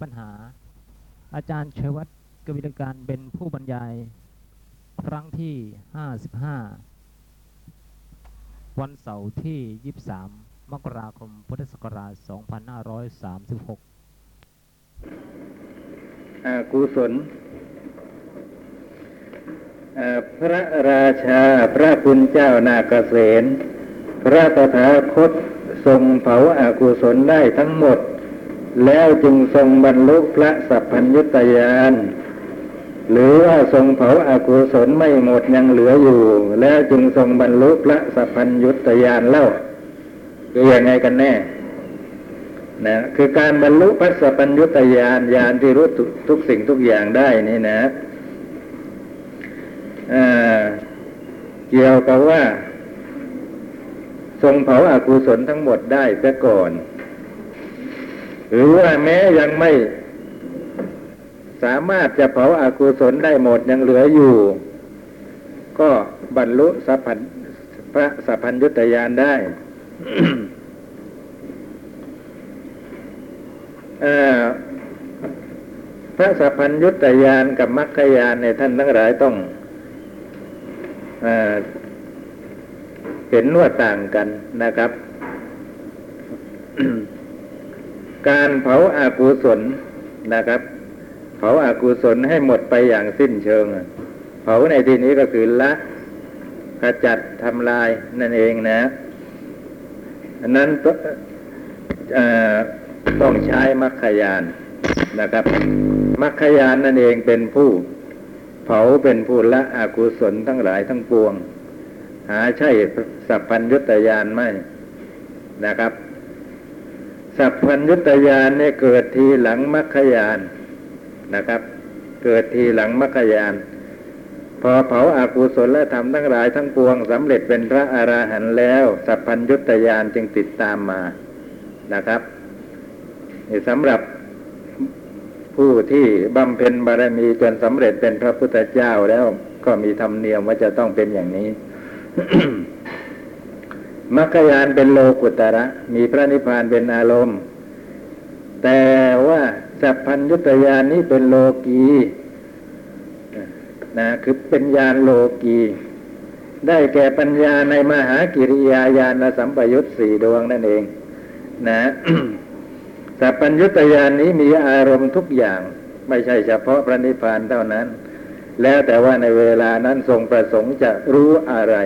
ปัญหา อาจารย์ชัยวัฒน์กวิลการเป็นผู้บรรยาย ครั้งที่ 55 วันเสาร์ที่ 23 มกราคม พุทธศักราช 2536อากุศลพระราชาพระคุณเจ้านาเกษตรพระตถาคตทรงเผาอากุศลได้ทั้งหมด แล้วจึงทรงบรรลุพระสัพพัญญุตยานหรือว่าทรงเผาอากุศลไม่หมดยังเหลืออยู่ แล้วจึงทรงบรรลุพระสัพพัญญุตยานเล่าคือยังไงกันแน่นะคือการบรรลุพระสัพพัญญุตยานญาณที่รู้ทุกสิ่งทุกอย่างได้นี่นะเกี่ยวกับว่า ทรงเผาอากุศลทั้งหมดได้ซะก่อน หรือว่าแม้ยังไม่ สามารถจะเผาอากุศลได้หมดยังเหลืออยู่ ก็บรรลุสัพพัญพระสัพพัญญุตยานได้พระสัพพัญญุตยานกับมรรคยานเนี่ยท่านทั้งหลายต้องเออเห็นว่าต่างกันนะครับ การเผาอากุศลนะครับ เผาอากุศลให้หมดไปอย่างสิ้นเชิง เผาในที่นี้ก็คือละขจัดทำลายนั่นเองนะอันนั้นต้องเอ่อต้องใช้มรรคยานนะครับมรรคยานนั่นเองเป็นผู้ เผาเป็นผู้ละอากุศลทั้งหลายทั้งปวง หาใช่สัพพัญญุตยานไม่นะครับ สัพพัญญุตยานเนี่ยเกิดทีหลังมรรคยานนะครับ เกิดทีหลังมรรคยาน พอเผาอากุศลและทำทั้งหลายทั้งปวงสำเร็จเป็นพระอราหันต์แล้ว สัพพัญญุตยานจึงติดตามมานะครับสำหรับผู้ที่บำเพ็ญบารมีจนสำเร็จเป็นพระพุทธเจ้าแล้วก็มีธรรมเนียมว่าจะต้องเป็นอย่างนี้ มรรคยานเป็นโลกุตระ มีพระนิพพานเป็นอารมณ์ แต่ว่าสัพพัญญุตยานนี้เป็นโลกีนะคือเป็นญาณโลกี ได้แก่ปัญญาในมหากิริยาญาณสัมปยุตสี่ดวงนั่นเอง นะสัพพัญญุตยานนี้มีอารมณ์ทุกอย่าง ไม่ใช่เฉพาะพระนิพพานเท่านั้น แล้วแต่ว่าในเวลานั้นทรงประสงค์จะรู้อะไร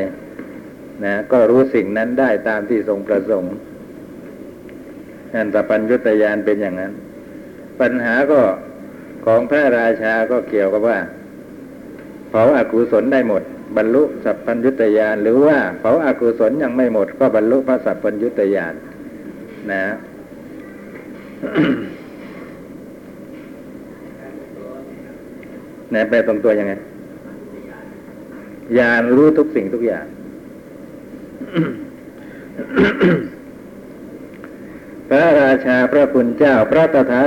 นะก็รู้สิ่งนั้นได้ตามที่ทรงประสงค์นั่นสัพพัญญุตยานเป็นอย่างนั้น ปัญหาก็ของพระราชาก็เกี่ยวกับว่า เผาอากุศลได้หมด บรรลุสัพพัญญุตยานหรือว่าเผาอากุศลยังไม่หมด ก็บรรลุพระสัพพัญญุตยานนะไหนแปลตรงตัวยังไงญาณรู้ทุกสิ่งทุกอย่าง พระราชาพระคุณเจ้า พระตถา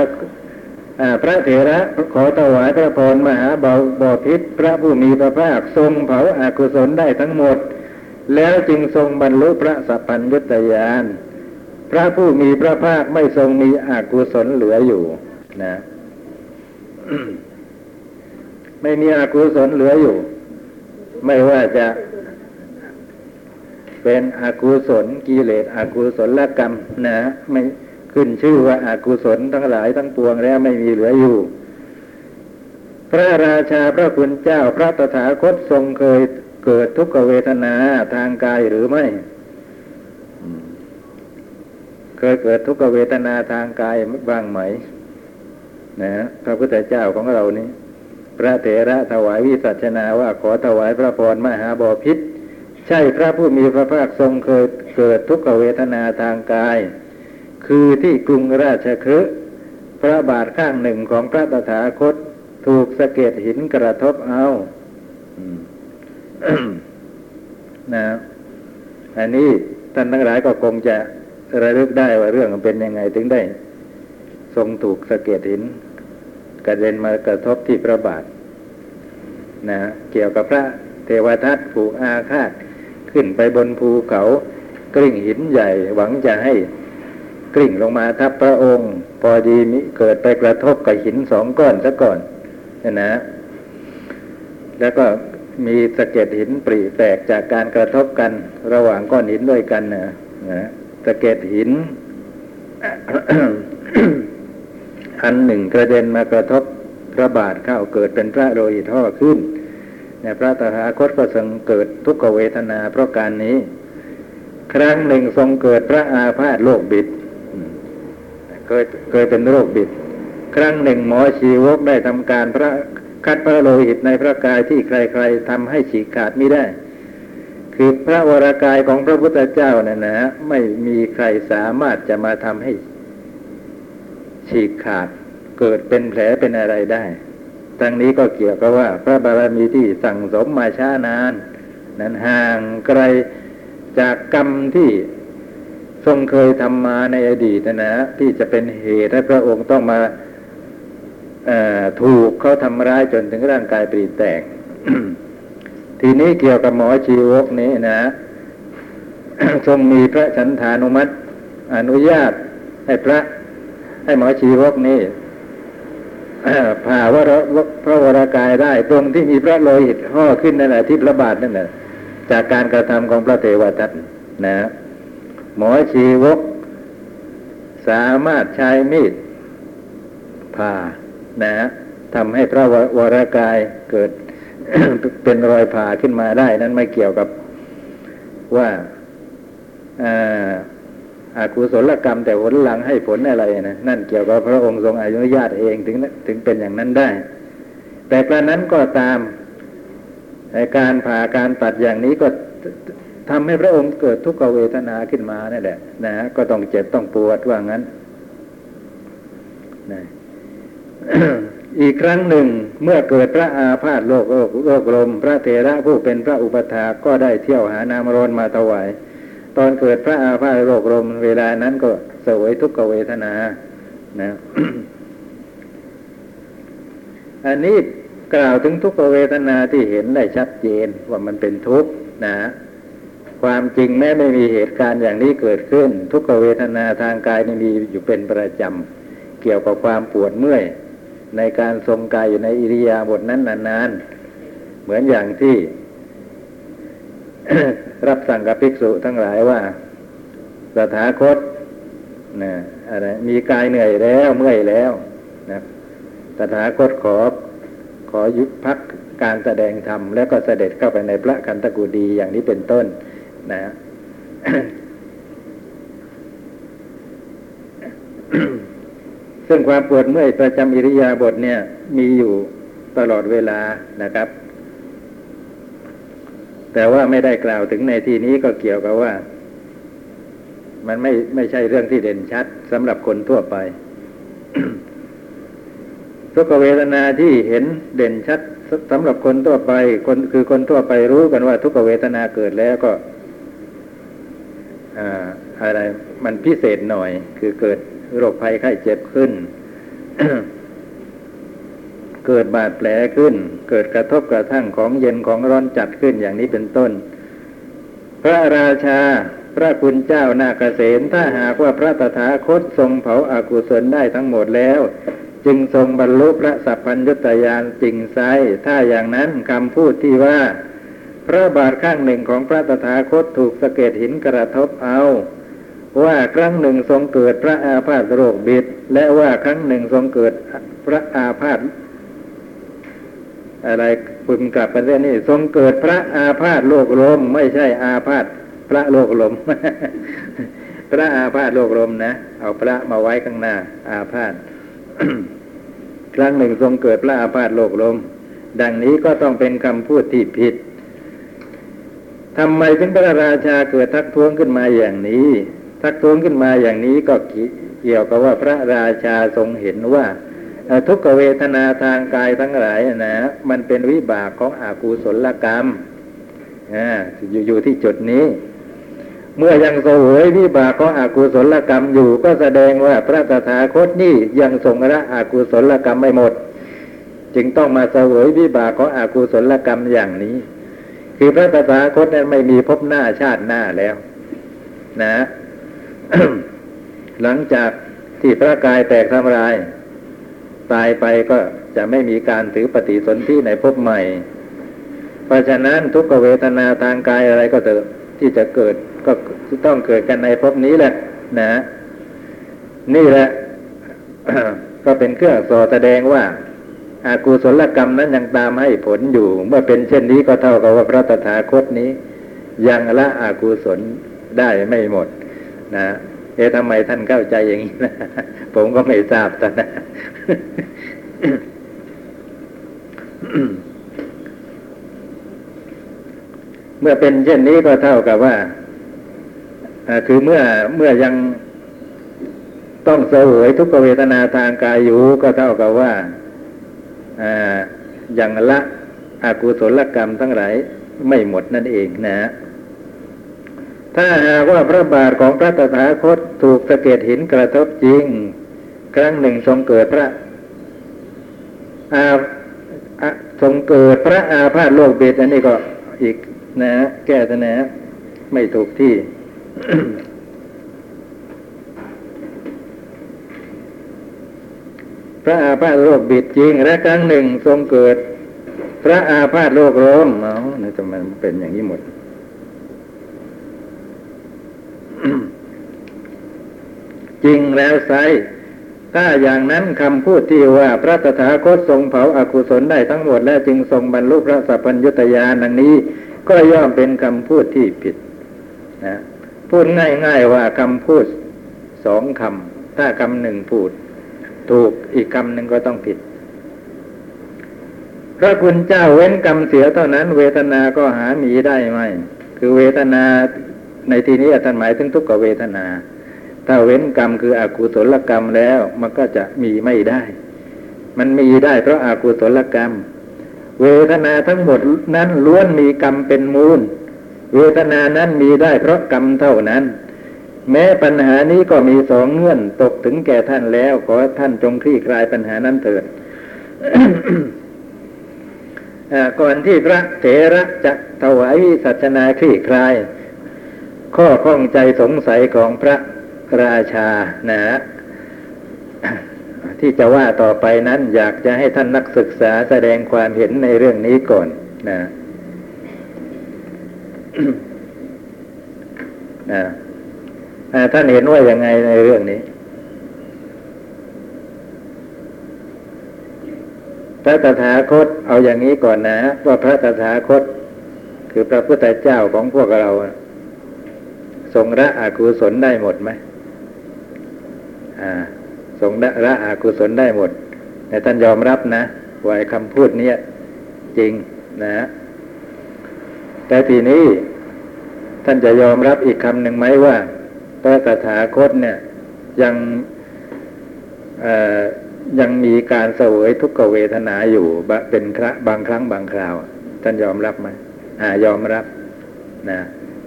พระเถระขอถวายพระพรมหาบาบอพิษพระผู้มีพระภาคทรงเผาอากุศลได้ทั้งหมด แล้วจึงทรงบรรลุพระสัพพัญญุตยาน พระผู้มีพระภาคไม่ทรงมีอากุศลเหลืออยู่ นะไม่มีอากุศลเหลืออยู่ ไม่ว่าจะ เป็นอกุศลกิเลสอกุศลกรรมนะไม่ขึ้นชื่อว่าอากุศลทั้งหลายทั้งปวงแล้วไม่มีเหลืออยู่ พระราชาพระคุณเจ้าพระตถาคตทรงเคยเกิดทุกขเวทนาทางกายหรือไม่ เคยเกิดทุกขเวทนาทางกายบ้างไหมนะพระพุทธเจ้าของเรานี้ พระเถระถวายวิสัชนาว่าขอถวายพระพรมหาบอพิษ ใช่พระผู้มีพระภาคทรงเคยเกิดทุกขเวทนาทางกาย คือที่กรุงราชคฤห์พระบาทข้างหนึ่งของพระตถาคต ถูกสะเก็ดหินกระทบเอานะอันนี้ท่านทั้งหลายก็คงจะระลึกได้ว่าเรื่องมันเป็นยังไงถึงได้ ทรงถูกสะเก็ดหิน กระเด็นมากระทบที่พระบาทนะเกี่ยวกับพระเทวทัตผูกอาฆาต ขึ้นไปบนภูเขา กริ่งหินใหญ่ หวังจะให้กริ่งลงมาทับพระองค์ พอดีมิเกิดไปกระทบกับหินสองก้อนซะก่อนนะนะ แล้วก็มีสะเก็ดหินปริแตกจากการกระทบกันระหว่างก้อนหินด้วยกันนะนะสะเก็ดหิน อันหนึ่งกระเด็นมากระทบพระบาทเข้าเกิดเป็นพระโลหิตห่อขึ้น เนี่พระตถาคตก็ทรงเกิดทุกขเวทนาเพราะการนี้ ครั้งหนึ่งทรงเกิดพระอาพาธโรคบิดเคยเคยเป็นโรคบิด ครั้งหนึ่งหมอชีวกได้ทำการพระคัดพระโลหิตในพระกายที่ใคร ๆทำให้ฉีกขาดไม่ได้ คือพระวรากายของพระพุทธเจ้าน่ะนะไม่มีใครสามารถจะมาทำให้ฉีกขาดเกิดเป็นแผลเป็นอะไรได้ ทั้งนี้ก็เกี่ยวกับว่า พระบารมีที่สั่งสมมาช้านาน นั้นห่างไกลจากกรรมที่ทรงเคยทำมาในอดีตนะนะที่จะเป็นเหตุให้พระองค์ต้องมาถูกเขาทำร้ายจนถึงร่างกายปรีแตก ทีนี้เกี่ยวกับหมอชีวกนี้นะทรงมีพระฉันทานุมัติ อนุญาตให้พระให้หมอชีวกนี้ ผ่าวรพระวรากายได้ตรงที่มีพระโลหิตห่อขึ้นนั่นแหละที่พระบาทนั่นแหละจากการกระทำของพระเทวทัตนะ หมอชีวก สามารถใช้มีดผ่านะทำให้พระวรากายเกิดเป็นรอยผ่าขึ้นมาได้ นั้นไม่เกี่ยวกับว่า อาอากุศลกรรมแต่ผลหลังให้ผลอะไรนะนั่นเกี่ยวกับพระองค์ทรงอนุญาตเองถึงถึงเป็นอย่างนั้นได้ แต่กระนั้นก็ตามในการผ่าการตัดอย่างนี้ก็ทำให้พระองค์เกิดทุกขเวทนาขึ้นมานั่นแหละนะก็ต้องเจ็บต้องปวดว่างั้นนะอีกครั้งหนึ่งเมื่อเกิดพระอาพาธโรคโรคโรคลม พระเถระผู้เป็นพระอุปถาก็ได้เที่ยวหานามรนมาถวาย ตอนเกิดพระอาพาธโรคลมเวลานั้นก็เสวยทุกขเวทนานะอันนี้กล่าวถึงทุกขเวทนาที่เห็นได้ชัดเจนว่ามันเป็นทุกข์นะความจริงแม้ไม่มีเหตุการณ์อย่างนี้เกิดขึ้น ทุกขเวทนาทางกายนี่มีอยู่เป็นประจำเกี่ยวกับความปวดเมื่อย ในการทรงกายอยู่ในอิริยาบถนั้นนานๆ เหมือนอย่างที่ รับสั่งกับภิกษุทั้งหลายว่าสถาคตนะอะไรมีกายเหนื่อยแล้วเมื่อยแล้วนะตถาคตขอขอยุดพักการแสดงธรรมแล้วก็เสด็จเข้าไปในพระคันตกูดีอย่างนี้เป็นต้น นะซึ่งความปวดเมื่อยประจำอิริยาบถเนี่ย มีอยู่ตลอดเวลานะครับ แต่ว่าไม่ได้กล่าวถึงในที่นี้ก็เกี่ยวกับว่า มันไม่ไม่ใช่เรื่องที่เด่นชัดสำหรับคนทั่วไปทุกเวทนาที่เห็นเด่นชัดสำหรับคนทั่วไป คนคือคนทั่วไปรู้กันว่า ทุกเวทนาเกิดแล้วก็อ่าอะไรมันพิเศษหน่อย คือเกิดโรคภัยไข้เจ็บขึ้น เกิดบาดแผลขึ้น เกิดกระทบกระทั่งของเย็นของร้อนจัดขึ้นอย่างนี้เป็นต้น พระราชาพระคุณเจ้านาเกษมถ้าหากว่าพระตถาคตทรงเผาอากุศลได้ทั้งหมดแล้ว จึงทรงบรรลุพระสัพพัญญุตยานจริงไซถ้าอย่างนั้นคำพูดที่ว่า พระบาทข้างหนึ่งของพระตถาคตถูกสะเก็ดหินกระทบเอา ว่าครั้งหนึ่งทรงเกิดพระอาพาธโรคบิดและว่าครั้งหนึ่งทรงเกิดพระอาพาธ อะไรปึมกลับกันเรื่องนี้ทรงเกิดพระอาพาธโรคลม ไม่ใช่อาพาธพระโรคลม พระอาพาธโรคลมนะเอาพระมาไว้ข้างหน้า อาพาธครั้งหนึ่งทรงเกิดพระอาพาธโรคลม ดังนี้ก็ต้องเป็นคำพูดที่ผิดทำไมถึงพระราชาเกิดทักท้วงขึ้นมาอย่างนี้ ทักท้วงขึ้นมาอย่างนี้ก็เกี่ยวกับว่าพระราชาทรงเห็นว่า ทุกเวทนาทางกายทั้งหลายนะมันเป็นวิบากของอากูศลกรรมอยู่อยู่ที่จุดนี้ เมื่อยังสวยวิบากของอากุศลกรรมอยู่ก็แสดงว่าพระตถาคตนี่ยังทรงละอากุศลกรรมไม่หมด จึงต้องมาสวยวิบากของอากุศลกรรมอย่างนี้ คือพระตถาคตนั้นไม่มีพบหน้าชาติหน้าแล้ว นะ หลังจากที่พระกายแตกทำลาย ตายไปก็จะไม่มีการถือปฏิสนธิในภพใหม่ เพราะฉะนั้นทุกขเวทนาทางกายอะไรก็เถอะที่จะเกิดก็ต้องเกิดกันในภพนี้แหละนะ นี่แหละ ก็เป็นเครื่องสอแสดงว่าอากุศลกรรมนั้นยังตามให้ผลอยู่ เมื่อเป็นเช่นนี้ก็เท่ากับว่าพระตถาคตนี้ ยังละอากุศลได้ไม่หมด นะ เอ๊ะทำไมท่านเข้าใจอย่างนี้นะผมก็ไม่ทราบตอนนะเมื่อเป็นเช่นนี้ก็เท่ากับว่าคือเมื่อเมื่อยังต้องเสวยทุกเวทนาทางกายอยู่ก็เท่ากับว่าอย่างละอากุศลกรรมทั้งหลายไม่หมดนั่นเองนะ ถ้าหากว่าพระบาทของพระตถาคตถูกสะเก็ดหินกระทบจริง ครั้งหนึ่งทรงเกิดพระอาทรงเกิดพระอาพาธโลกเบ็ดอันนี้ก็อีกนะ แก้นะ ไม่ถูกที่ พระอาพาธโลกบิดจริง และครั้งหนึ่งทรงเกิด พระอาพาธโลกร้มเอาเนี่ยทำไมมันเป็นอย่างนี้หมด จริงแล้วไซถ้าอย่างนั้นคำพูดที่ว่าพระตถาคตทรงเผาอากุศลได้ทั้งหมดแล้วจึงทรงบรรลุพระสัพพัญญุตญาณดังนี้ ก็ย่อมเป็นคำพูดที่ผิดนะพูดง่ายๆว่าคำพูดสองคำถ้าคำหนึ่งพูด ถูกอีกคำหนึ่งก็ต้องผิด พระคุณเจ้าเว้นกรรมเสียเท่านั้น เวทนาก็หามีได้ไหม คือเวทนา ในที่นี้ท่านหมายถึงทุกขเวทนา ถ้าเว้นกรรมคืออกุศลกรรมแล้วมันก็จะมีไม่ได้ มันมีได้เพราะอากุศลกรรม เวทนาทั้งหมดนั้นล้วนมีกรรมเป็นมูล เวทนานั้นมีได้เพราะกรรมเท่านั้น แม้ปัญหานี้ก็มีสองเงื่อนตกถึงแก่ท่านแล้วขอท่านจงคลี่คลายปัญหานั้นเถิดก่อนที่พระเถระจะถวายวิสัชนาคลี่คลาย ข้อข้องใจสงสัยของพระราชานะฮะที่จะว่าต่อไปนั้นอยากจะให้ท่านนักศึกษาแสดงความเห็นในเรื่องนี้ก่อนนะนะท่านเห็นว่ายังไงในเรื่องนี้ พระตถาคตเอาอย่างนี้ก่อนนะ ว่าพระตถาคต คือพระพุทธเจ้าของพวกเรา ทรงละอากุศลได้หมดไหมอ่าทรงละอากุศลได้หมดแต่ท่านยอมรับนะว่าคำพูดนี้จริงนะ แต่ทีนี้ท่านจะยอมรับอีกคำหนึ่งไหมว่าพระตถาคตเนี่ยยังยังมีการเสวยทุกขเวทนาอยู่เป็นคระบางครั้งบางคราว ท่านยอมรับไหมอ่ายอมรับนะ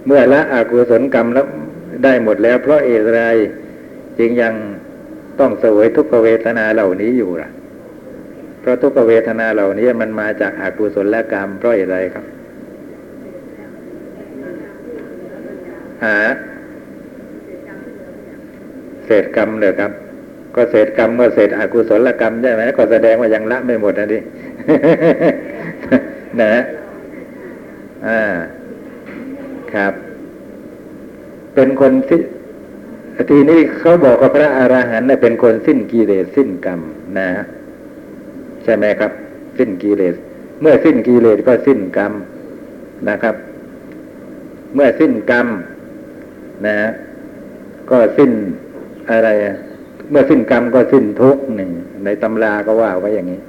เมื่อละอกุศลกรรมแล้วได้หมดแล้ว เพราะเอไรจึงยังต้องเสวยทุกขเวทนาเหล่านี้อยู่ล่ะ เพราะทุกขเวทนาเหล่านี้มันมาจากอากุศลกรรม เพราะอะไรครับ หาเศษกรรมเลยครับ ก็เศษกรรมเมื่อเศษอกุศลกรรมใช่ไหมก็แสดงว่ายังละไม่หมดนะดินะอ่า ครับ เป็นคนที่ทีนี้เขาบอกว่าพระอรหันต์เป็นคนสิ้นกิเลสสิ้นกรรมนะใช่ไหมครับ สิ้นกิเลส เมื่อสิ้นกิเลสก็สิ้นกรรมนะครับ เมื่อสิ้นกรรมนะก็สิ้นอะไร เมื่อสิ้นกรรมก็สิ้นทุกหนึ่งในตำราก็ว่าไว้อย่างนี้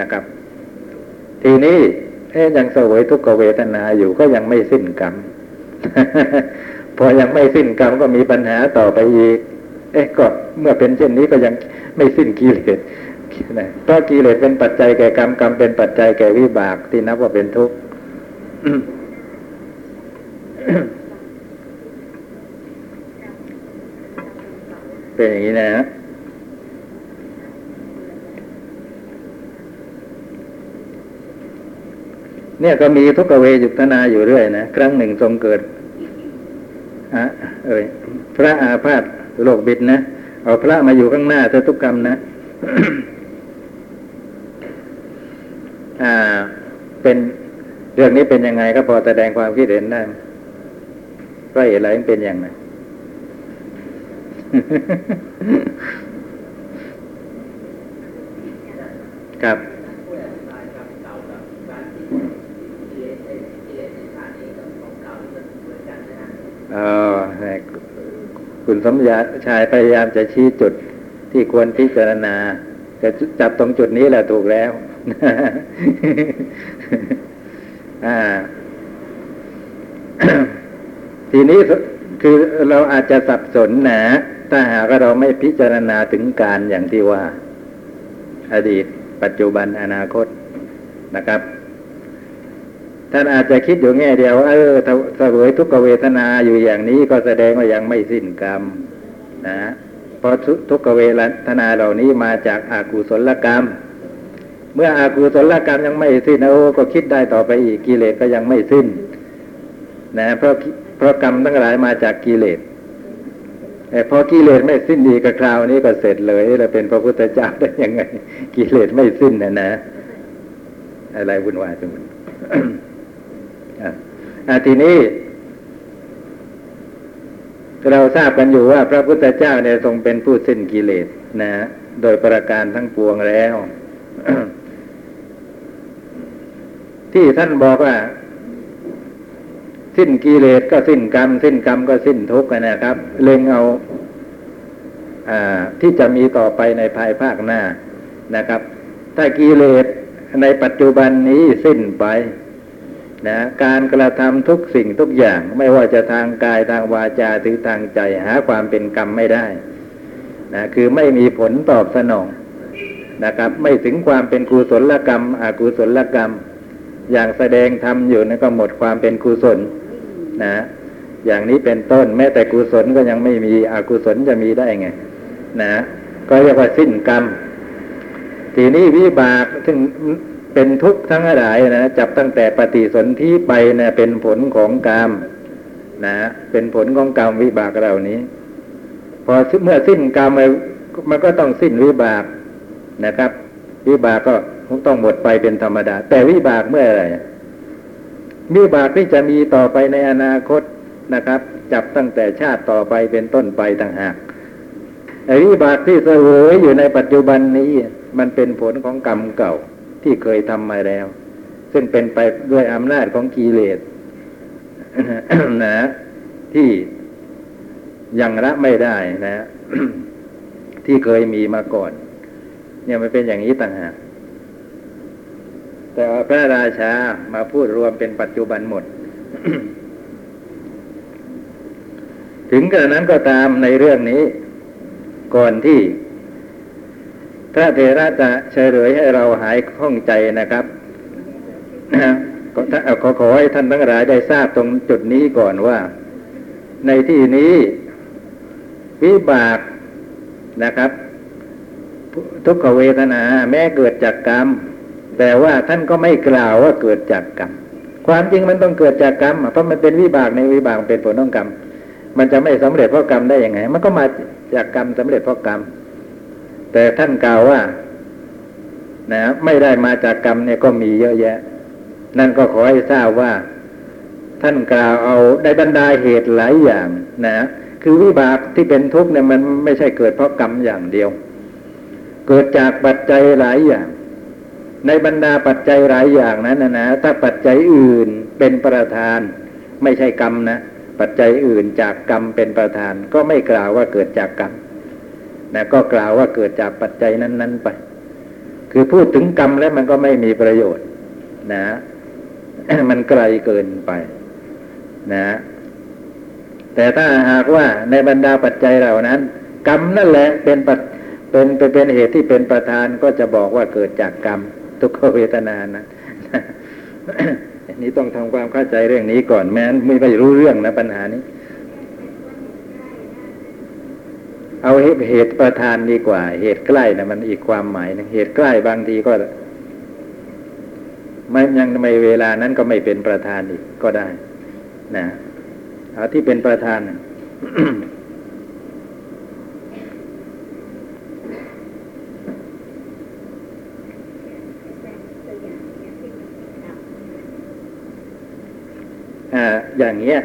นะครับ ทีนี้เอ๊ยังเสวยทุกขเวทนาอยู่ก็ยังไม่สิ้นกรรม พอยังไม่สิ้นกรรมก็มีปัญหาต่อไปอีก เอ๊ะก็เมื่อเป็นเช่นนี้ก็ยังไม่สิ้นกิเลสเพราะกิเลสเป็นปัจจัยแก่กรรมกรรมเป็นปัจจัยแก่วิบากที่นับว่าเป็นทุกข์เป็นอย่างนี้นะ เนี่ยก็มีทุกเวยุตนาอยู่เรื่อยนะครั้งหนึ่งทรงเกิดอะเอ้ยพระอาพาธโลกบิดนะเอาพระมาอยู่ข้างหน้าเธอทุกกรรมนะอ่า เป็นเรื่องนี้เป็นยังไงก็พอแสดงความคิดเห็นได้ก็เหตุอะไรเป็นอย่างไรครับเออคุณสมยาชายพยายามจะชี้จุดที่ควรพิจารณาจะจับตรงจุดนี้แหละถูกแล้วทีนี้คือเราอาจจะสับสนนะถ้าหากเราไม่พิจารณาถึงการอย่างที่ว่า อดีต ปัจจุบันอนาคตนะครับ ท่านอาจจะคิดอยู่แง่เดียวเออเสวยทุกขเวทนาอยู่อย่างนี้ก็แสดงว่ายังไม่สิ้นกรรมนะเพราะทุกขเวทนาเหล่านี้มาจากอากุศลกรรม เมื่ออากุศลกรรมยังไม่สิ้นโอ้ก็คิดได้ต่อไปอีกกิเลสก็ยังไม่สิ้นนะเพราะเพราะกรรมทั้งหลายมาจากกิเลสแต่พอกิเลสไม่สิ้นดีกับคราวนี้ก็เสร็จเลยเราเป็นพระพุทธเจ้าได้ยังไง กิเลสไม่สิ้นนะนะอะไรวุ่นวายไปหมด ทีนี้เราทราบกันอยู่ว่าพระพุทธเจ้าเนี่ยทรงเป็นผู้สิ้นกิเลสนะโดยประการทั้งปวงแล้ว ที่ท่านบอกว่า สิ้นกิเลสก็สิ้นกรรม สิ้นกรรมก็สิ้นทุกข์นะครับ เล็งเอาอาที่จะมีต่อไปในภายภาคหน้านะครับ ถ้ากิเลสในปัจจุบันนี้สิ้นไป นะการกระทำทุกสิ่งทุกอย่างไม่ว่าจะทางกายทางวาจาหรือทางใจหาความเป็นกรรมไม่ได้นะคือไม่มีผลตอบสนองนะครับ ไม่ถึงความเป็นกุศลกรรมอกุศลกรรม อย่างแสดงทำอยู่นั่นก็หมดความเป็นกุศลนะอย่างนี้เป็นต้นแม้แต่กุศลก็ยังไม่มีอกุศลจะมีได้ไงนะก็เรียกว่าสิ้นกรรม ทีนี้วิบากซึ่ง เป็นทุกข์ทั้งหลายนะจับตั้งแต่ปฏิสนธิไปนะเป็นผลของกรรมนะ เป็นผลของกรรมวิบากเหล่านี้ พอเมื่อสิ้นกรรมมันก็ต้องสิ้นวิบากนะครับ วิบากก็ต้องหมดไปเป็นธรรมดา แต่วิบากเมื่อไหร่วิบากที่จะมีต่อไปในอนาคตนะครับ จับตั้งแต่ชาติต่อไปเป็นต้นไปต่างหากไอ้วิบากที่เสวยอยู่ในปัจจุบันนี้ มันเป็นผลของกรรมเก่า ที่เคยทำมาแล้ว ซึ่งเป็นไปด้วยอำนาจของกิเลสนะ ที่ยังละไม่ได้นะ ที่เคยมีมาก่อน เนี่ยมันเป็นอย่างนี้ต่างหากแต่พระราชามาพูดรวมเป็นปัจจุบันหมด ถึงกระนั้นก็ตามในเรื่องนี้ ก่อนที่ พระเทระจะเฉลยให้เราหายข้องใจนะครับก็ขอขอให้ท่านทั้งหลายได้ทราบตรงจุดนี้ก่อนว่า ในที่นี้วิบากนะครับ ทุกขเวทนาแม้เกิดจากกรรม แต่ว่าท่านก็ไม่กล่าวว่าเกิดจากกรรมความจริงมันต้องเกิดจากกรรมเพราะมันเป็นวิบากในวิบากเป็นผลของกรรม มันจะไม่สำเร็จเพราะกรรมได้ยังไง มันก็มาจากกรรมสำเร็จเพราะกรรม แต่ท่านกล่าวว่านะไม่ได้มาจากกรรมเนี่ยก็มีเยอะแยะ นั่นก็ขอให้ทราบว่า ท่านกล่าวเอาได้บรรดาเหตุหลายอย่างนะ คือวิบากที่เป็นทุกข์เนี่ยมันไม่ใช่เกิดเพราะกรรมอย่างเดียว เกิดจากปัจจัยหลายอย่าง ในบรรดาปัจจัยหลายอย่างนั้นนะนะถ้าปัจจัยอื่นเป็นประธาน ไม่ใช่กรรมนะ ปัจจัยอื่นจากกรรมเป็นประธาน ก็ไม่กล่าวว่าเกิดจากกรรม นะก็กล่าวว่าเกิดจากปัจจัยนั้น ๆ ไป คือพูดถึงกรรมแล้วมันก็ไม่มีประโยชน์ นะ มันไกลเกินไป นะ แต่ถ้าหากว่าในบรรดาปัจจัยเหล่านั้น กรรมนั่นแหละเป็นปัจเป็นเป็นเหตุที่เป็นประธานก็จะบอกว่าเกิดจากกรรม ทุกขเวทนานะนี่ต้องทำความเข้าใจเรื่องนี้ก่อนแม้ไม่ไปรู้เรื่องนะปัญหานี้ เอาเหตุประธานดีกว่า เหตุใกล้นะมันอีกความหมายนึงเหตุใกล้บางทีก็ไม่ยังไม่เวลานั้นก็ไม่เป็นประธานอีกก็ได้ นะเอาที่เป็นประธานอ่าอย่างเงี้ย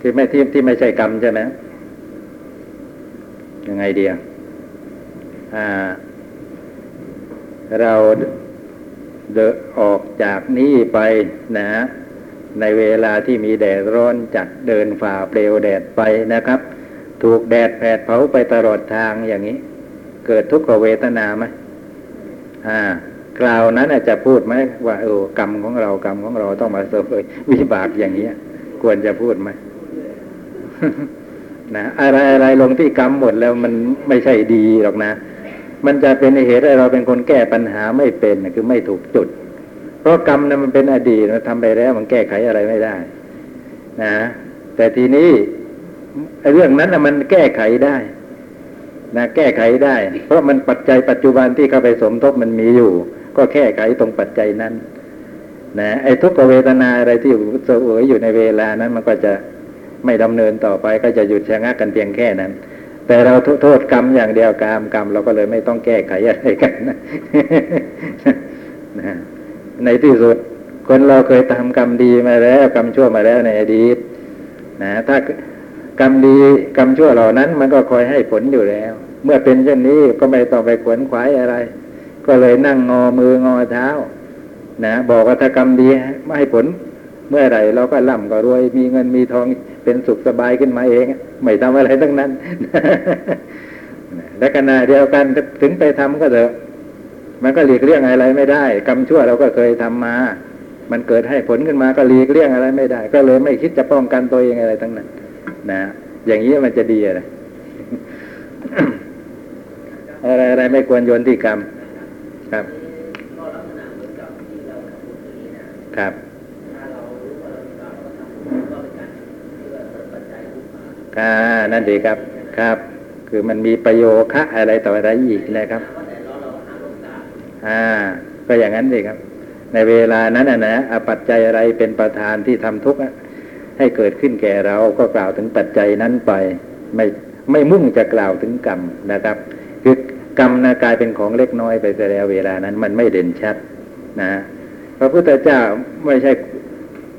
ที่ไม่ที่ที่ไม่ใช่กรรมใช่ไหม ยังไงเดียเราเดนออกจากนี้ไปนะ ในเวลาที่มีแดดร้อนจัดเดินฝ่าเปลวแดดไปนะครับ ถูกแดดแผดเผาไปตลอดทางอย่างนี้ เกิดทุกขเวทนาไหมอ่ากล่าวนั้นอาจจะพูดไหมว่าเออกรรมของเรากรรมของเราต้องมาเสวยวิบากอย่างนี้ควรจะพูดไหม นะอะไรอะไรลงที่กรรมหมดแล้วมันไม่ใช่ดีหรอกนะ มันจะเป็นเหตุให้เราเป็นคนแก้ปัญหาไม่เป็นคือไม่ถูกจุด เพราะกรรมนะมันเป็นอดีตมันทำไปแล้วมันแก้ไขอะไรไม่ได้ นะ แต่ทีนี้เรื่องนั้นนะมันแก้ไขได้นะแก้ไขได้ เพราะมันปัจจัยปัจจุบันที่เข้าไปสมทบมันมีอยู่ ก็แก้ไขตรงปัจจัยนั้นนะไอ้ทุกขเวทนาอะไรที่เสวยอยู่ในเวลานั้นมันก็จะ ไม่ดำเนินต่อไปก็จะหยุดชะงักกันเพียงแค่นั้น แต่เราโทษกรรมอย่างเดียวกรรมกรรมเราก็เลยไม่ต้องแก้ไขอะไรกันนะนะในที่สุดคนเราเคยทำกรรมดีมาแล้ว กรรมชั่วมาแล้วในอดีตนะถ้ากรรมดีกรรมชั่วเหล่านั้น มันก็คอยให้ผลอยู่แล้ว เมื่อเป็นเช่นนี้ก็ไม่ต้องไปขวนขวายอะไร ก็เลยนั่งงอมืองอเท้านะบอกว่าถ้ากรรมดีไม่ให้ผล เมื่อไหร่เราก็ร่ำก็รวยมีเงินมีทองเป็นสุขสบายขึ้นมาเอง ไม่ทำอะไรทั้งนั้น และขณะเดียวกันถึงไปทำก็เถอะ มันก็หลีกเลี่ยงอะไรไม่ได้กรรมชั่วเราก็เคยทำมา มันเกิดให้ผลขึ้นมาก็หลีกเลี่ยงอะไรไม่ได้ ก็เลยไม่คิดจะป้องกันตัวเองอะไรทั้งนั้น นะอย่างนี้มันจะดีอะไรอะไรอะไรไม่ควรโยนที่กรรม ครับ ครับ ค่ะนั่นดีครับครับ คือมันมีประโยคะอะไรต่ออะไรอีกนะครับอ่าก็อย่างนั้นสิครับ ในเวลานั้นนะนะอปัจจัยอะไรเป็นประธานที่ทำทุกข์ให้เกิดขึ้นแก่เราก็กล่าวถึงปัจจัยนั้นไป ไม่ไม่มุ่งจะกล่าวถึงกรรมนะครับ คือกรรมนะกลายเป็นของเล็กน้อยไปแต่แล้วเวลานั้นมันไม่เด่นชัดนะพระพุทธเจ้าไม่ใช่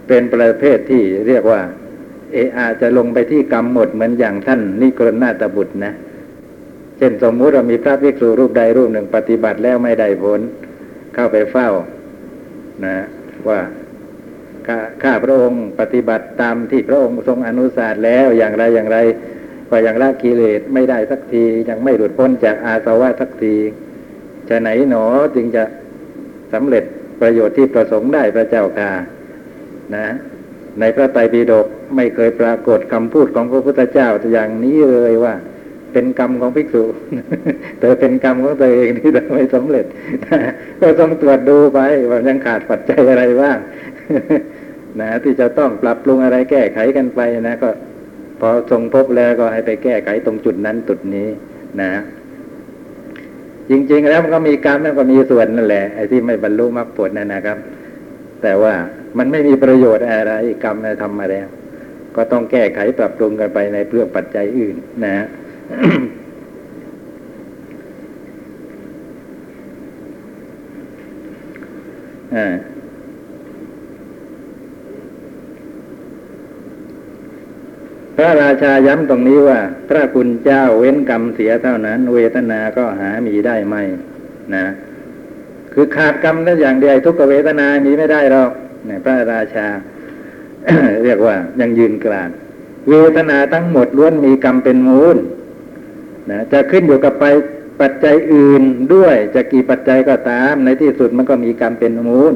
เป็นประเภทที่เรียกว่า เออาจะลงไปที่กรรมหมดเหมือนอย่างท่านนิกรนาตบุตรนะ เช่นสมมุติเรามีพระภิกษุรูปใดรูปหนึ่งปฏิบัติแล้วไม่ได้ผล เข้าไปเฝ้า นะ ว่าข้าข้าพระองค์ปฏิบัติตามที่พระองค์ทรงอนุสาสแล้วอย่างไรอย่างไรก็ยังละกิเลสไม่ได้สักทียังไม่หลุดพ้นจากอาสวะสักทีจะไหนหนอจึงจะสำเร็จประโยชน์ที่ประสงค์ได้พระเจ้าค่ะนะ ในพระไตรปิฎกไม่เคยปรากฏคำพูดของพระพุทธเจ้าอย่างนี้เลยว่า เป็นกรรมของภิกษุแต่เป็นกรรมของตัวเองที่เราไม่สำเร็จ ก็ต้องตรวจดูไปว่ายังขาดปัจจัยอะไรบ้างนะที่จะต้องปรับปรุงอะไรแก้ไขกันไปนะ ก็ พอทรงพบแล้วก็ให้ไปแก้ไขตรงจุดนั้นจุดนี้ นะ จริง ๆ แล้วมันก็มีกรรมนั่นก็มีส่วนนั่นแหละไอ้ที่ไม่บรรลุมรรคผลนั่นนะครับ แต่ว่ามันไม่มีประโยชน์อะไรกรรมทำมาแล้ว ก็ต้องแก้ไขปรับปรุงกันไปในเรื่องปัจจัยอื่นนะอ่าพระราชาย้ำตรงนี้ว่า พระคุณเจ้าเว้นกรรมเสียเท่านั้น เวทนาก็หามีได้ไหมนะ คือขาดกรรมนั่นอย่างเดียวทุกเวทนามีไม่ได้หรอกพระราชา เรียกว่ายังยืนกลางเวทนาทั้งหมดล้วนมีกรรมเป็นมูลนะจะขึ้นอยู่กับไปปัจจัยอื่นด้วยจะกี่ปัจจัยก็ตาม ในที่สุดมันก็มีกรรมเป็นมูล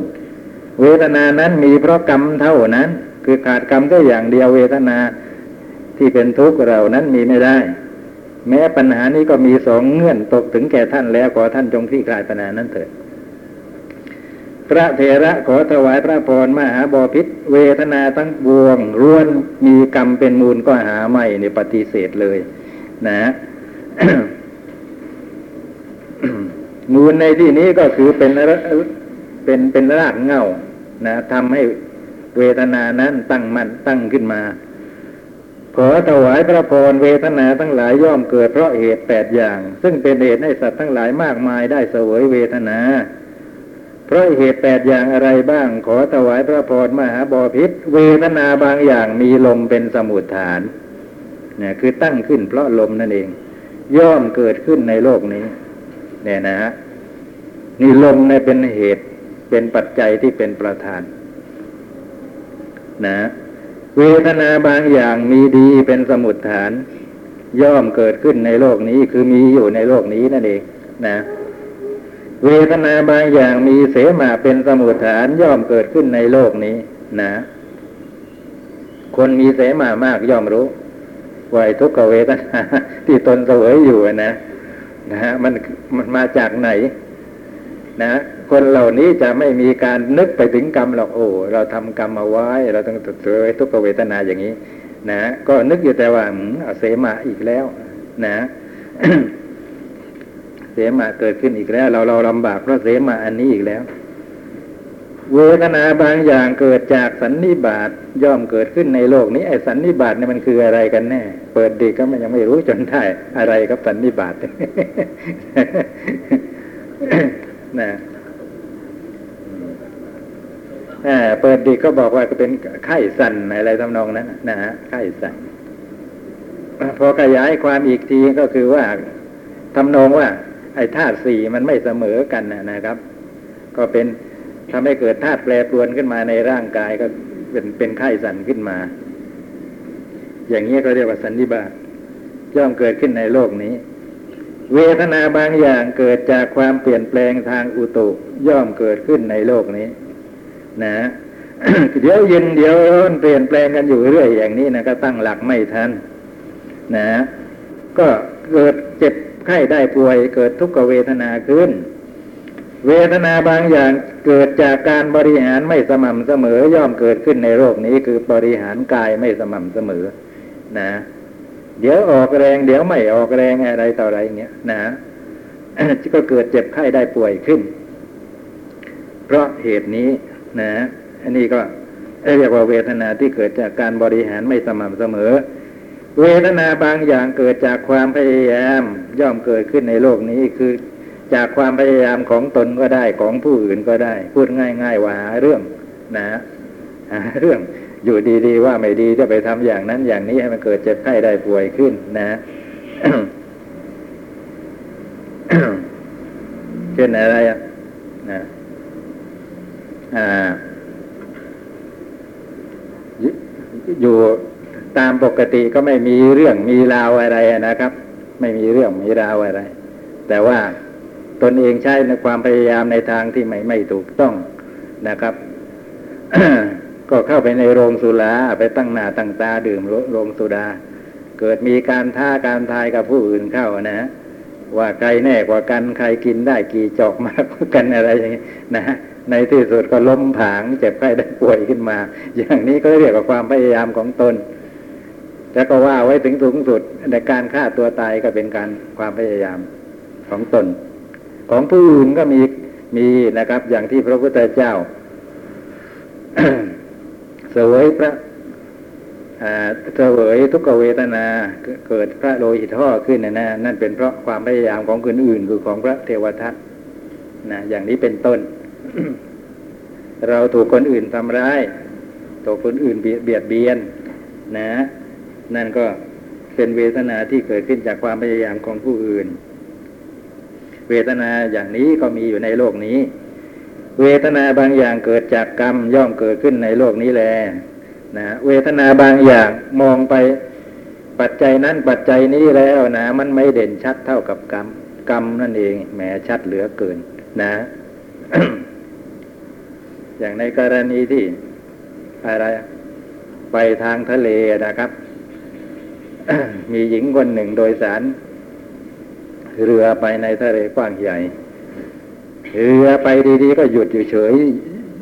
เวทนานั้นมีเพราะกรรมเท่านั้น คือขาดกรรมก็อย่างเดียวเวทนาที่เป็นทุกข์เรานั้นมีไม่ได้ แม้ปัญหานี้ก็มีสองเงื่อนตกถึงแก่ท่านแล้วขอท่านจงคลี่คลายปัญหานั้นเถิด ระเถระขอถวายพระพรมหาบอพิษเวทนาทั้งบวงร้วนมีกรรมเป็นมูลก็หาไม่ในปฏิเสธเลยนะมูลในที่นี้ก็คือเป็นเป็นเป็นรากเง่านะทำให้เวทนานั้นตั้งมันตั้งขึ้นมา ขอถวายพระพรเวทนาทั้งหลายย่อมเกิดเพราะเหตุแปดอย่าง ซึ่งเป็นเหตุให้สัตว์ทั้งหลายมากมายได้เสวยเวทนา เพราะเหตุแปดอย่างอะไรบ้าง ขอถวายพระพรมหาบอพิษเวทนาบางอย่างมีลมเป็นสมุทฐานเนี่ยคือตั้งขึ้นเพราะลมนั่นเอง ย่อมเกิดขึ้นในโลกนี้ เนี่ยนะฮะนี่ลมเนี่ยเป็นเหตุเป็นปัจจัยที่เป็นประธาน นะ เวทนาบางอย่างมีดีเป็นสมุทฐาน ย่อมเกิดขึ้นในโลกนี้คือมีอยู่ในโลกนี้นั่นเองนะ เวทนาบางอย่างมีเสมาเป็นสมุทฐานย่อมเกิดขึ้นในโลกนี้ นะ คนมีเสมามากย่อมรู้ว่าไอ้ทุกขเวทนาที่ตนเสวยอยู่นะนะฮะมันมันมาจากไหน นะคนเหล่านี้จะไม่มีการนึกไปถึงกรรมหรอกโอ้เราทำกรรมมาไว้ เราต้องเสวยทุกขเวทนาอย่างนี้ นะก็นึกอยู่แต่ว่าอืมเอาเสมาอีกแล้ว นะ เสมาเกิดขึ้นอีกแล้ว เราเราลำบากเพราะเสมาอันนี้อีกแล้ว เวทนาบางอย่างเกิดจากสันนิบาตย่อมเกิดขึ้นในโลกนี้ไอ้สันนิบาตเนี่ยมันคืออะไรกันแน่ เปิดดีก็มันยังไม่รู้จนได้อะไรกับสันนิบาตนะอ่าเปิดดีก็บอกว่าก็เป็นไข้สั่นอะไรทำนองนั้นนะนะฮะไข้สั่นพอขยายความอีกทีก็คือว่าทำนองว่า ไอ้ธาตุสี่มันไม่เสมอกันนะนะครับ ก็เป็นทำให้เกิดธาตุแปรปรวนขึ้นมาในร่างกายก็เป็นเป็นไข้สั่นขึ้นมา อย่างนี้ก็เรียกว่าสันนิบาตย่อมเกิดขึ้นในโลกนี้ เวทนาบางอย่างเกิดจากความเปลี่ยนแปลงทางอุตุย่อมเกิดขึ้นในโลกนี้ นะเดี๋ยวเย็นเดี๋ยวร้อนเปลี่ยนแปลงกันอยู่เรื่อยอย่างนี้นะก็ตั้งหลักไม่ทันนะ ก็เกิดเจ็บ ไข้ได้ป่วยเกิดทุกขเวทนาขึ้น เวทนาบางอย่างเกิดจากการบริหารไม่สม่ำเสมอย่อมเกิดขึ้นในโลกนี้คือบริหารกายไม่สม่ำเสมอ นะ เดี๋ยวออกแรง เดี๋ยวไม่ออกแรงอะไรต่ออะไรเงี้ยนะก็เกิดเจ็บไข้ได้ป่วยขึ้น เพราะเหตุนี้นะ อันนี้ก็เรียกว่าเวทนาที่เกิดจากการบริหารไม่สม่ำเสมอ เวทนาบางอย่างเกิดจากความพยายามย่อมเกิดขึ้นในโลกนี้คือจากความพยายามของตนก็ได้ของผู้อื่นก็ได้ พูดง่าย ๆ ว่าหาเรื่องนะหาเรื่องอยู่ดีๆ ว่าไม่ดีจะไปทำอย่างนั้นอย่างนี้ให้มันเกิดเจ็บไข้ได้ป่วยขึ้นนะเช่นอะไรอะนะอ่าอยู่ ตามปกติก็ไม่มีเรื่องมีราวอะไรนะครับ ไม่มีเรื่องมีราวอะไร แต่ว่าตนเองใช้ในความพยายามในทางที่ไม่ไม่ถูกต้องนะครับ ก็เข้าไปในโรงสุราไปตั้งหน้าตั้งตาดื่มโรงสุดา เกิดมีการท้าการทายกับผู้อื่นเข้านะว่าใครแน่กว่ากันใครกินได้กี่จอกมากกว่ากันอะไรอย่างนี้นะในที่สุดก็ล้มผางเจ็บไข้ได้ป่วยขึ้นมา อย่างนี้ก็เรียกว่าความพยายามของตน แล้วก็ว่าไว้ถึงสูงสุดในการฆ่าตัวตายก็เป็นการความพยายามของตน ของผู้อื่นก็มีมีนะครับ อย่างที่พระพุทธเจ้าเสวยพระเสวยทุกเวทนาเกิดพระโลหิตห่อขึ้นนะนะนั่นเป็นเพราะความพยายามของคนอื่นคือของพระเทวทัตนะอย่างนี้เป็นต้น เราถูกคนอื่นทำร้ายถูกคนอื่นเบียดเบียนนะ นั่นก็เป็นเวทนาที่เกิดขึ้นจากความพยายามของผู้อื่น เวทนาอย่างนี้ก็มีอยู่ในโลกนี้ เวทนาบางอย่างเกิดจากกรรมย่อมเกิดขึ้นในโลกนี้แลนะเวทนาบางอย่างมองไปปัจจัยนั้นปัจจัยนี้แล้วนะมันไม่เด่นชัดเท่ากับกรรมกรรมนั่นเองแหมชัดเหลือเกิน นะ อย่างในกรณีที่อะไร ไปทางทะเลนะครับ มีหญิงคนหนึ่งโดยสาร เรือไปในทะเลกว้างใหญ่ เรือไปดีๆ ก็หยุดอยู่เฉย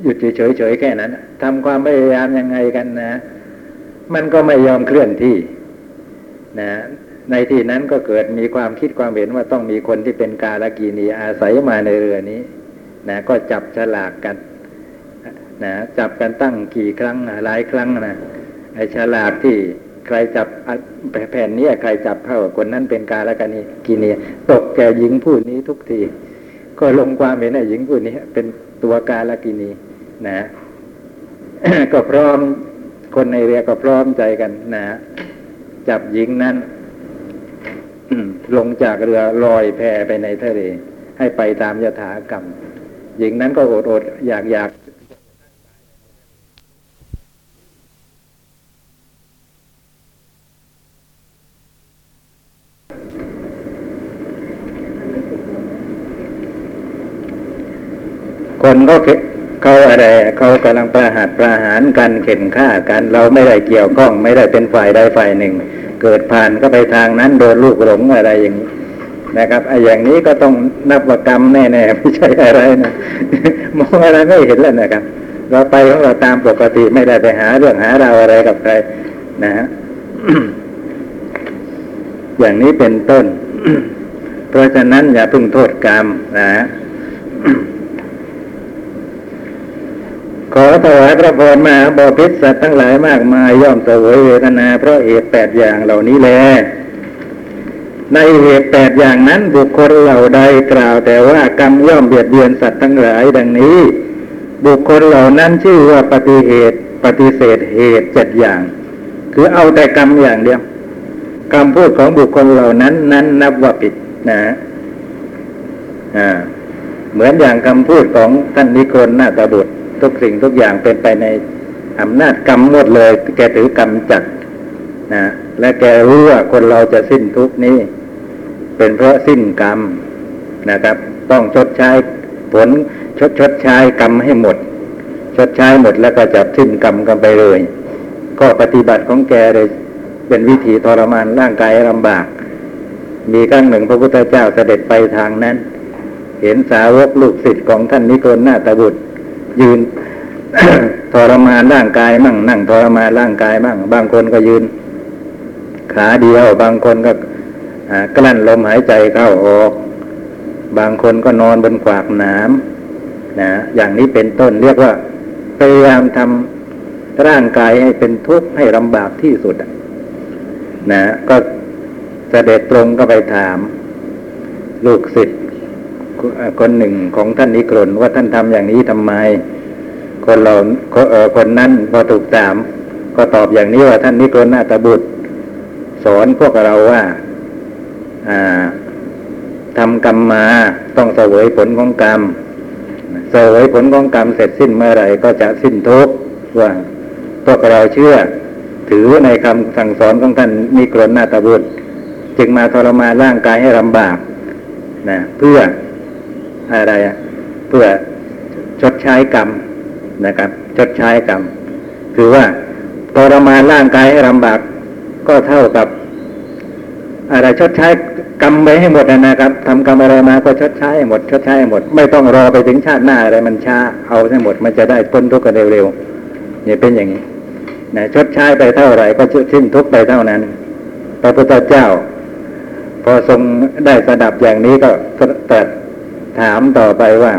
หยุดอยู่เฉยๆแค่นั้นทำความพยายามยังไงกันนะ มันก็ไม่ยอมเคลื่อนที่นะในที่นั้นก็เกิดมีความคิดความเห็นว่าต้องมีคนที่เป็นกาลกีนีอาศัยมาในเรือนี้นะก็จับฉลากกันนะจับกันตั้งกี่ครั้งหลายครั้งนะไอ้ฉลากที่ ใครจับแผ่นนี้ใครจับเข้าคนนั้นเป็นกาลกันีกินีตกแก่หญิงผู้นี้ทุกที ก็ลงความเห็นไอ้หญิงผู้นี้เป็นตัวกาละกินีนะก็พร้อมคนในเรือก็พร้อมใจกันนะจับหญิงนั้นลงจากเรือลอยแพไปในทะเลให้ไปตามยถากรรม หญิงนั้นก็อดอดอยากอยาก คนก็เขาอะไรเขากำลังประหัตประหารกันเข็นฆ่ากัน เราไม่ได้เกี่ยวข้อง ไม่ได้เป็นฝ่ายใดฝ่ายหนึ่ง เกิดผ่านก็ไปทางนั้นโดนลูกหลงอะไรอย่างนี้นะครับไอ้อย่างนี้ก็ต้องนับกรรมแน่ๆไม่ใช่อะไรนะมองอะไรไม่เห็นแล้วนะครับ เราไปของเราตามปกติไม่ได้ไปหาเรื่องหาราวอะไรกับใครนะฮะอย่างนี้เป็นต้น เพราะฉะนั้นอย่าพึ่งโทษกรรมนะฮะ ขอ ถวายพระพรมหาบอพิษสัตว์ทั้งหลายมากมายย่อมเสวยเวทนาเพราะเหตุแปดอย่างเหล่านี้แล ในเหตุแปดอย่างนั้นบุคคลเหล่าใดกล่าวแต่ว่ากรรมย่อมเบียดเบียนสัตว์ทั้งหลายดังนี้ บุคคลเหล่านั้นชื่อว่าปฏิเหตุปฏิเสธเหตุเจ็ดอย่าง คือเอาแต่กรรมอย่างเดียวคำพูดของบุคคลเหล่านั้น นั้นนับว่าผิดนะอ่าเหมือนอย่างคำพูดของท่านนิโครนาตบุตร ทุกสิ่งทุกอย่างเป็นไปในอำนาจกรรมหมดเลย แกถือกรรมจัดนะและแกรู้ว่าคนเราจะสิ้นทุกนี้ เป็นเพราะสิ้นกรรมนะครับ ต้องชดใช้ผลชดชดใช้กรรมให้หมด ชดใช้หมดแล้วก็จะสิ้นกรรมกันไปเลย ก็ปฏิบัติของแกเลยเป็นวิธีทรมานร่างกายลำบาก มีครั้งหนึ่งพระพุทธเจ้าเสด็จไปทางนั้น เห็นสาวกลูกศิษย์ของท่านนิโกรนาตบุตร ยืนทรมานร่างกายมั่งนั่งทรมานร่างกายมั่งบางคนก็ยืน ขาเดียว บางคนก็กลั้นลมหายใจเข้าออก บางคนก็นอนบนขวากหน้ำนะอย่างนี้เป็นต้นเรียกว่าพยายามทำร่างกายให้เป็นทุกข์ให้ลำบากที่สุดอะนะก็เสด็จตรงก็ไปถาม ลูกศิษย์ คนหนึ่งของท่านนิกรนว่าท่านทำอย่างนี้ทำไม คนเราเคนนั้นพอถูกถาม ก็ตอบอย่างนี้ว่าท่านนิกรนนาตบุตร สอนพวกเราว่าอ่าทำกรรมมาต้องเสวยผลของกรรมเสวยผลของกรรมเสร็จสิ้นเมื่อไหร่ก็จะสิ้นทุกข์ว่าพวกเราเชื่อ ถือในคำสั่งสอนของท่านนิกรนนาตบุตร จึงมาทรมานร่างกายให้ลำบากนะเพื่อ อะไรอะเพื่อชดใช้กรรมนะครับ ชดใช้กรรม คือว่าทรมานร่างกายให้ลำบากก็เท่ากับ อะไรชดใช้กรรมไปให้หมดนะครับทำกรรมอะไรมาก็ชดใช้ให้หมด ชดใช้ให้หมด ไม่ต้องรอไปถึงชาติหน้าอะไรมันช้าเอาให้หมดมันจะได้พ้นทุกข์กันเร็วๆเนี่ยเป็นอย่างนี้นะชดใช้ไปเท่าไหร่ก็สิ้นทุกข์ไปเท่านั้นพระพุทธเจ้า พอทรงได้สดับอย่างนี้ก็ตรัส ถามต่อไปว่า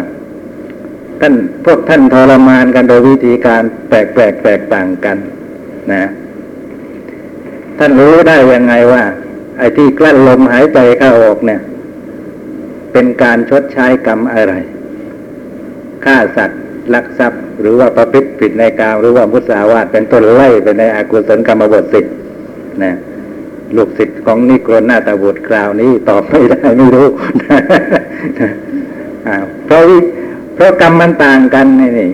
ท่านพวกท่านทรมานกันโดยวิธีการแปลกแปลกแตกต่างกัน นะ ท่านรู้ได้ยังไงว่า ไอ้ที่กลั้นลมหายใจเข้าออกเนี่ย เป็นการชดใช้กรรมอะไรฆ่าสัตว์ลักทรัพย์ หรือว่าประพฤติผิดในกามหรือว่ามุสาวาทเป็นต้นไล่ไปในอากุศลกรรมบทสิทธิ์นะลูกศิษย์ของนิโครนาตาบุตรคราวนี้ตอบไม่ได้ไม่รู้ เพราะเพราะกรรมมันต่างกันนี่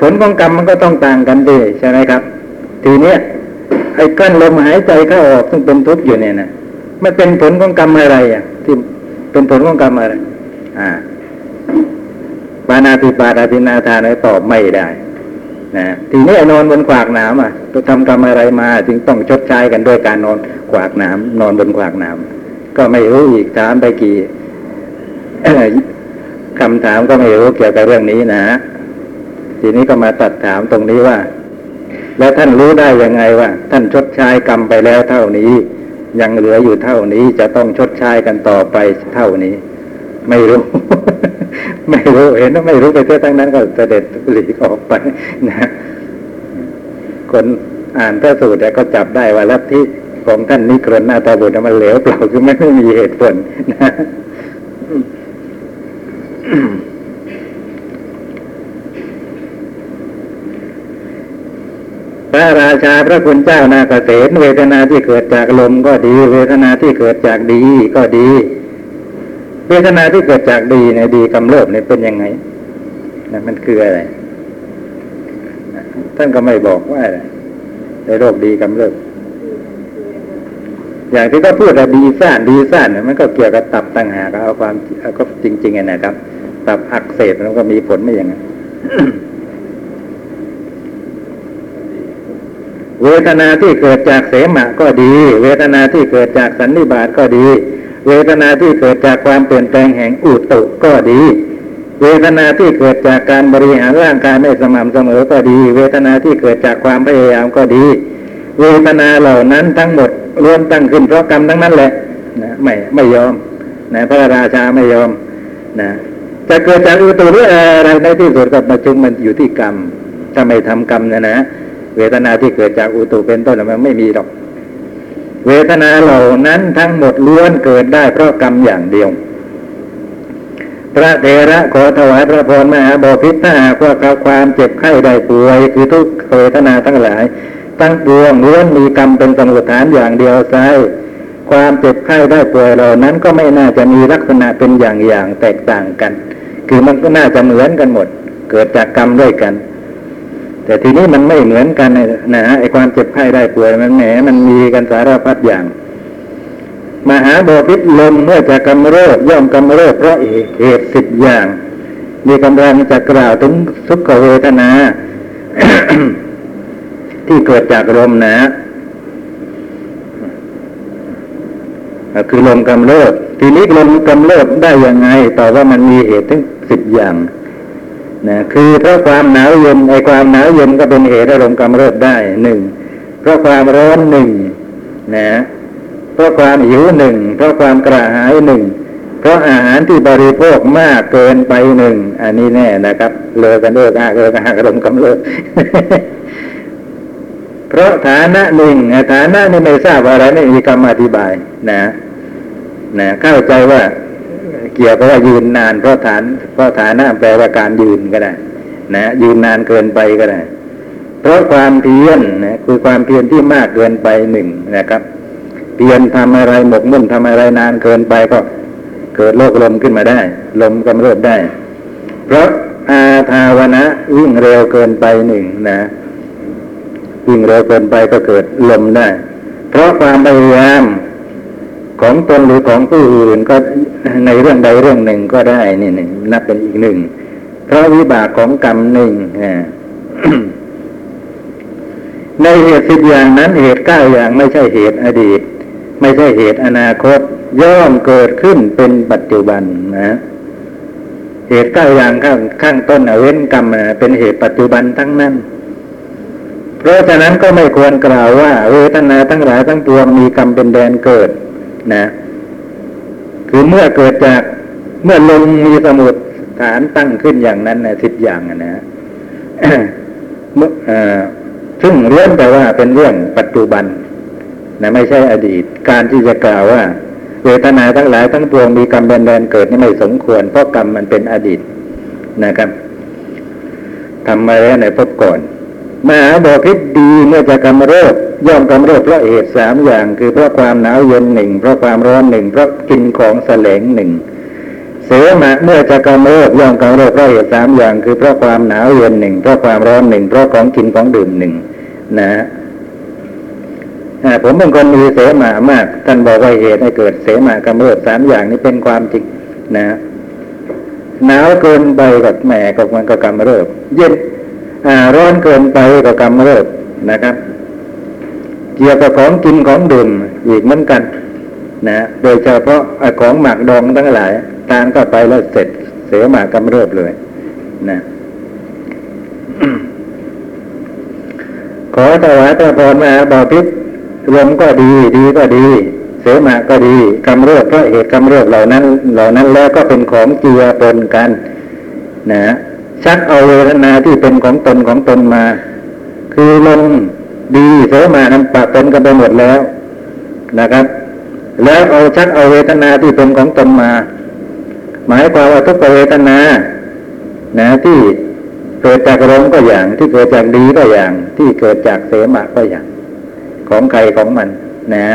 ผลของกรรมมันก็ต้องต่างกันดีใช่ไหมครับ ทีเนี้ยไอ้กั้นลมหายใจเข้าออกซึ่งเป็นทุกข์อยู่เนี่ยนะมันเป็นผลของกรรมอะไรอะ ที่เป็นผลของกรรมอะไร อ่าปานาติปาราตินาทานตอบไม่ได้นะทีนี้นอนบนขวากน้ำอะจะทำกรรมอะไรมา จึงต้องชดใช้กันด้วยการนอนขวากน้ำนอนบนขวากน้ำก็ไม่รู้อีกถามไปกี่ คำถามก็ไม่รู้เกี่ยวกับเรื่องนี้นะ ทีนี้ก็มาตัดถามตรงนี้ว่า แล้วท่านรู้ได้ยังไงว่า ท่านชดใช้กรรมไปแล้วเท่านี้ ยังเหลืออยู่เท่านี้จะต้องชดใช้กันต่อไปเท่านี้ ไม่รู้ ไม่รู้เห็นว่าไม่รู้ไปเท่าทั้งนั้นก็เสด็จหลีกออกไปนะคนอ่านพระสูตรก็จับได้ว่าลัทธิของท่านนิกรนาตาบุตรมันเหลวเปล่าคือไม่มีเหตุผลนะ พระราชาพระคุณเจ้านาเกษตรเวทนาที่เกิดจากลมก็ดี เวทนาที่เกิดจากดีก็ดี เวทนาที่เกิดจากดีเนี่ยดีกำเริบเนี่ยเป็นยังไงนะมันคืออะไรท่านก็ไม่บอกว่าอะไรในโรคดีกำเริบอย่างที่เขาพูดว่าดีซ่านดีซ่านเนี่ยมันก็เกี่ยวกับตับต่างหากเอาความเอาก็จริงๆไงนะครับ ตับอักเสบมันก็มีผลไม่อย่างนั้นเวทนาที่เกิดจากเสมะก็ดี เวทนาที่เกิดจากสันนิบาตก็ดี เวทนาที่เกิดจากความเปลี่ยนแปลงแห่งอุตุก็ดี เวทนาที่เกิดจากการบริหารร่างกายไม่สม่ำเสมอก็ดี เวทนาที่เกิดจากความพยายามก็ดี เวทนาเหล่านั้นทั้งหมดล้วนตั้งขึ้นเพราะกรรมทั้งนั้นแหละนะไม่ไม่ยอมนะพระราชาไม่ยอมนะ จะเกิดจากอุตุหรืออะไรในที่สุดกับประชุมมันอยู่ที่กรรมถ้าไม่ทำกรรมเนะนะเวทนาที่เกิดจากอุตุเป็นต้นมันไม่มีหรอก เวทนาเหล่านั้นทั้งหมดล้วนเกิดได้เพราะกรรมอย่างเดียว พระเถระขอถวายพระพรมหาบพิตรถ้าหากว่าความเจ็บไข้ได้ป่วย คือทุกเวทนาทั้งหลาย ตั้งปวงล้วนมีกรรมเป็นสมุทฐานอย่างเดียวไซความเจ็บไข้ได้ป่วยเหล่านั้นก็ไม่น่าจะมีลักษณะเป็นอย่างอย่างแตกต่างกัน คือมันก็น่าจะเหมือนกันหมด เกิดจากกรรมด้วยกัน แต่ทีนี้มันไม่เหมือนกันนะฮะไอความเจ็บไข้ได้ป่วยมันแหมมันมีกันสารพัดอย่าง มหาบพิษลมเมื่อจะกำเริบย่อมกำเริบเพราะเหตุสิบอย่าง มีกำลังจะกล่าวถึงสุขเวทนาที่เกิดจากลมนะคือลมกำเริบทีนี้ลมกำเริบได้ยังไง ต่อว่ามันมีเหตุถึง สิบอย่างนะคือเพราะความหนาวเย็นไอความหนาวเย็นก็เป็นเหตุให้ลมกำเริบได้หนึ่งเพราะความร้อนหนึ่งนะเพราะความหิวหนึ่งเพราะความกระหายหนึ่งเพราะอาหารที่บริโภคมากเกินไปหนึ่งอันนี้แน่นะครับ เลิกกันเลิกอ้าเลิกอ้ากลมกำเริบเพราะฐานะหนึ่งฐานะนี่ไม่ทราบอะไรไม่มีคำอธิบาย นะ นะเข้าใจว่า เกี่ยวกับว่ายืนนานเพราะฐานเพราะฐานะแปลว่าการยืนก็ได้ นะยืนนานเกินไปก็ได้ เพราะความเพียรนะคือความเพียรที่มากเกินไปหนึ่งนะครับ เพียรทำอะไรหมกมุ่นทำอะไรนานเกินไปก็เกิดโรคลมขึ้นมาได้ ลมกำเริบได้ เพราะอาทาวนะวิ่งเร็วเกินไปหนึ่งนะวิ่งเร็วเกินไปก็เกิดลมได้ เพราะความพยายามของตนหรือของผู้อื่นก็ ในเรื่องใดเรื่องหนึ่งก็ได้นี่หนึ่งนับเป็นอีกหนึ่งเพราะวิบากของกรรมหนึ่งในเหตุสิบอย่างนั้นเหตุเก้าอย่างไม่ใช่เหตุอดีต ไม่ใช่เหตุอนาคต ย่อมเกิดขึ้นเป็นปัจจุบันนะเหตุเก้าอย่างข้างข้างต้นเว้นกรรมเป็นเหตุปัจจุบันทั้งนั้น เพราะฉะนั้นก็ไม่ควรกล่าวว่า เวทนาทั้งหลายทั้งปวงมีกรรมเป็นแดนเกิด นะ คือเมื่อเกิดจากเมื่อลงมีสมุดฐานตั้งขึ้นอย่างนั้นนะสิบอย่างนะเมื่อซึ่งเรื่องแต่ว่าเป็นเรื่องปัจจุบันนะไม่ใช่อดีต การที่จะกล่าวว่าเวทนาทั้งหลายทั้งปวงมีกรรมเป็นแดนเกิดนี่ไม่สมควร เพราะกรรมมันเป็นอดีตนะครับทำมาแล้วในพบก่อนมหาบพิษดีเมื่อจะกำเริบ ย่อมกำเริบเพราะเหตุสามอย่าง คือเพราะความหนาวเย็นหนึ่งเพราะความร้อนหนึ่งเพราะกินของแสลงหนึ่งเสมาเมื่อจะกำเริบย่อมกำเริบเพราะเหตุสามอย่าง คือเพราะความหนาวเย็นหนึ่งเพราะความร้อนหนึ่งเพราะของกินของดื่มหนึ่งนะผมเป็นคนมีเสมามาก ท่านบอกว่าเหตุให้เกิดเสมากำเริบสามอย่างนี้เป็นความจริงนะหนาวเกินไปกับแหม่กับมันก็กำเริบเย็นร้อนเกินไปก็กำเริบนะครับ เกี่ยวกับของกินของดื่มอีกเหมือนกัน นะโดยเฉพาะของหมักดองทั้งหลายทานก็ไปแล้วเสร็จเสียหมากกำเริบเลย นะขอถวายพระพรมาบาพิษลมก็ดีดีก็ดี เสมาก็ดีกำเริบเพราะเหตุกำเริบเหล่านั้น เหล่านั้นแล้วก็เป็นของเจือปนกัน นะชักเอาเวทนาที่เป็นของตนของตนมา คือลม ดีเสมานั้นปะปนกันไปหมดแล้วนะครับ แล้วเอาชักเอาเวทนาที่เป็นของตนมา หมายความว่าทุกเวทนานะที่เกิดจากลมก็อย่าง ที่เกิดจากดีก็อย่าง ที่เกิดจากเสมะก็อย่าง ของใครของมัน นะ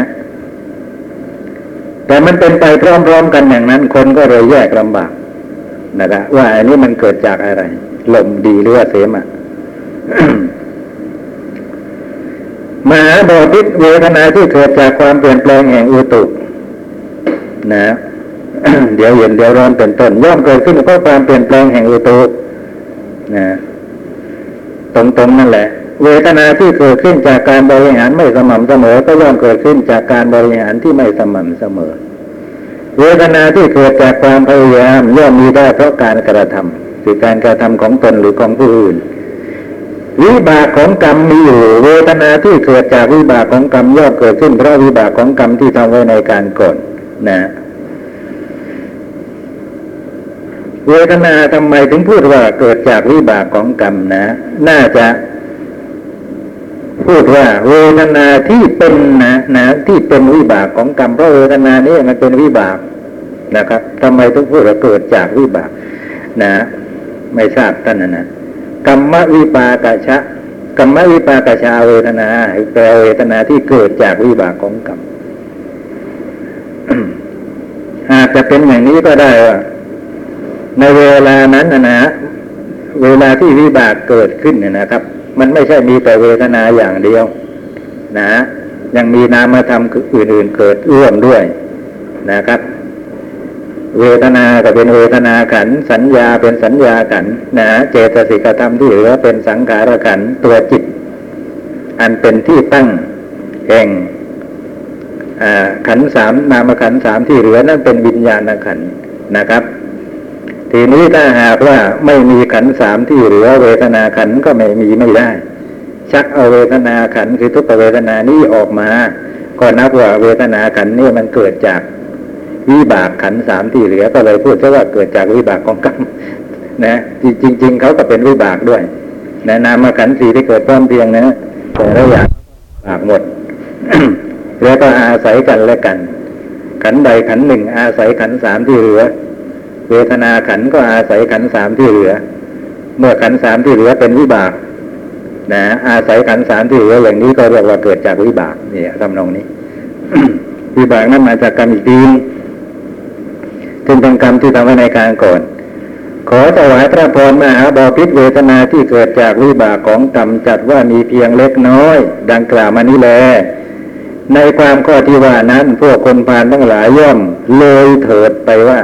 แต่มันเป็นไปพร้อมๆกันอย่างนั้น คนก็เลยแยกลำบากนะครับว่าอันนี้มันเกิดจากอะไรลมดีหรือว่าเสมะ มหาบอพิษเวทนาที่เกิดจากความเปลี่ยนแปลงแห่งอุตุนะเดี๋ยวเย็นเดี๋ยวร้อนเป็นต้นย่อมเกิดขึ้นเพราะความเปลี่ยนแปลงแห่งอุตุนะตรงๆนั่นแหละ เวทนาที่เกิดขึ้นจากการบริหารไม่สม่ำเสมอ ก็ย่อมเกิดขึ้นจากการบริหารที่ไม่สม่ำเสมอ เวทนาที่เกิดจากความพยายามย่อมมีได้เพราะการกระทำคือการกระทำของตนหรือของผู้อื่น วิบากของกรรมมีอยู่เวทนาที่เกิดจากวิบากของกรรมย่อมเกิดขึ้นเพราะวิบากของกรรมที่ทำไว้ในการก่อนนะเวทนาทำไมถึงพูดว่าเกิดจากวิบากของกรรมนะ น่าจะ พูดว่า เวทนาที่เป็นนะนะที่เป็นวิบากของกรรมเพราะเวทนานี้มันเป็นวิบากนะครับทำไมถึงพูดว่าเกิดจากวิบาก นะ ไม่ทราบท่านนะนะ กรรมวิปากะชะกรรมวิปากะชาเวทนาแปลเวทนาที่เกิดจากวิบากของกรรมอาจจะเป็นอย่างนี้ก็ได้ว่าในเวลานั้นนะนะเวลาที่วิบากเกิดขึ้นเนี่ยนะครับ มันไม่ใช่มีแต่เวทนาอย่างเดียว นะ ยังมีนามธรรมอื่นๆเกิดร่วมด้วยนะครับ เวทนาก็เป็นเวทนาขัน สัญญาเป็นสัญญาขันนะเจตสิกธรรมที่เหลือเป็นสังขารขันตัวจิต อันเป็นที่ตั้งแห่งขันสามนามขันสามที่เหลือนั่นเป็นวิญญาณขันนะครับ ทีนี้ถ้าหากว่าไม่มีขันสามที่เหลือ เวทนาขันก็ไม่มีไม่ได้ ชักเอาเวทนาขันคือทุกเวทนานี้ออกมา ก็นับว่าเวทนาขันนี่มันเกิดจาก วิบากขันสามที่เหลือก็เลยพูดว่าเกิดจากวิบากของกรรมนะจริงจริงเขาก็เป็นวิบากด้วยนะนามขันสี่ที่เกิดพร้อมเพียงนะแต่ละอย่างบากหมดแล้วก็อาศัยกันและกัน ขันใดขันหนึ่ง อาศัยขันสามที่เหลือ เวทนาขันก็อาศัยขันสามที่เหลือ เมื่อขันสามที่เหลือเป็นวิบากนะอาศัยขันสามที่เหลืออย่างนี้ก็เรียกว่าเกิดจากวิบากเนี่ยทำนองนี้ วิบากนั้นมาจากกรรมอีกที ซึ่งเป็นกรรมที่ทำไว้ในการก่อน ขอถวายพระพรมหาบอพิษเวทนาที่เกิดจากวิบากของกรรมจัดว่ามีเพียงเล็กน้อย ดังกล่าวมานี้แล ในความข้อที่ว่านั้นพวกคนพานทั้งหลายย่อมเลยเถิดไปว่า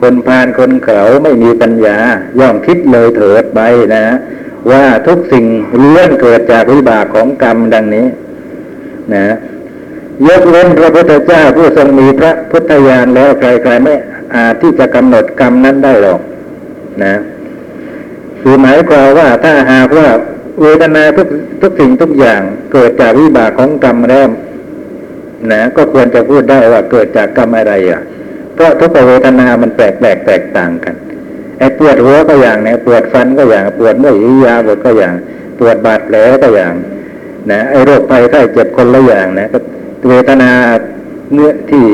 คนพานคนเขาไม่มีปัญญา ย่อมคิดเลยเถิดไปนะ ว่าทุกสิ่งเลื่อนเกิดจากวิบากของกรรมดังนี้ นะยกเว้นพระพุทธเจ้าผู้ทรงมีพระพุทธญาณแล้วใครๆไม่ อาจที่จะกำหนดกรรมนั้นได้หรอกนะ คือหมายความว่าถ้าหากว่าเวทนาทุกทุกสิ่งทุกอย่างเกิดจากวิบากของกรรมแล้วนะก็ควรจะพูดได้ว่าเกิดจากกรรมอะไรอะ เพราะทุกเวทนามันแปลกแปลกแตกต่างกันไอ้ปวดหัวก็อย่างเนี่ยปวดฟันก็อย่างปวดเมื่อยยาบดก็อย่าง ปวดบาดแผลก็อย่าง นะไอ้โรคภัยไข้เจ็บคนละอย่างนะก็เวทนาเนื้อที่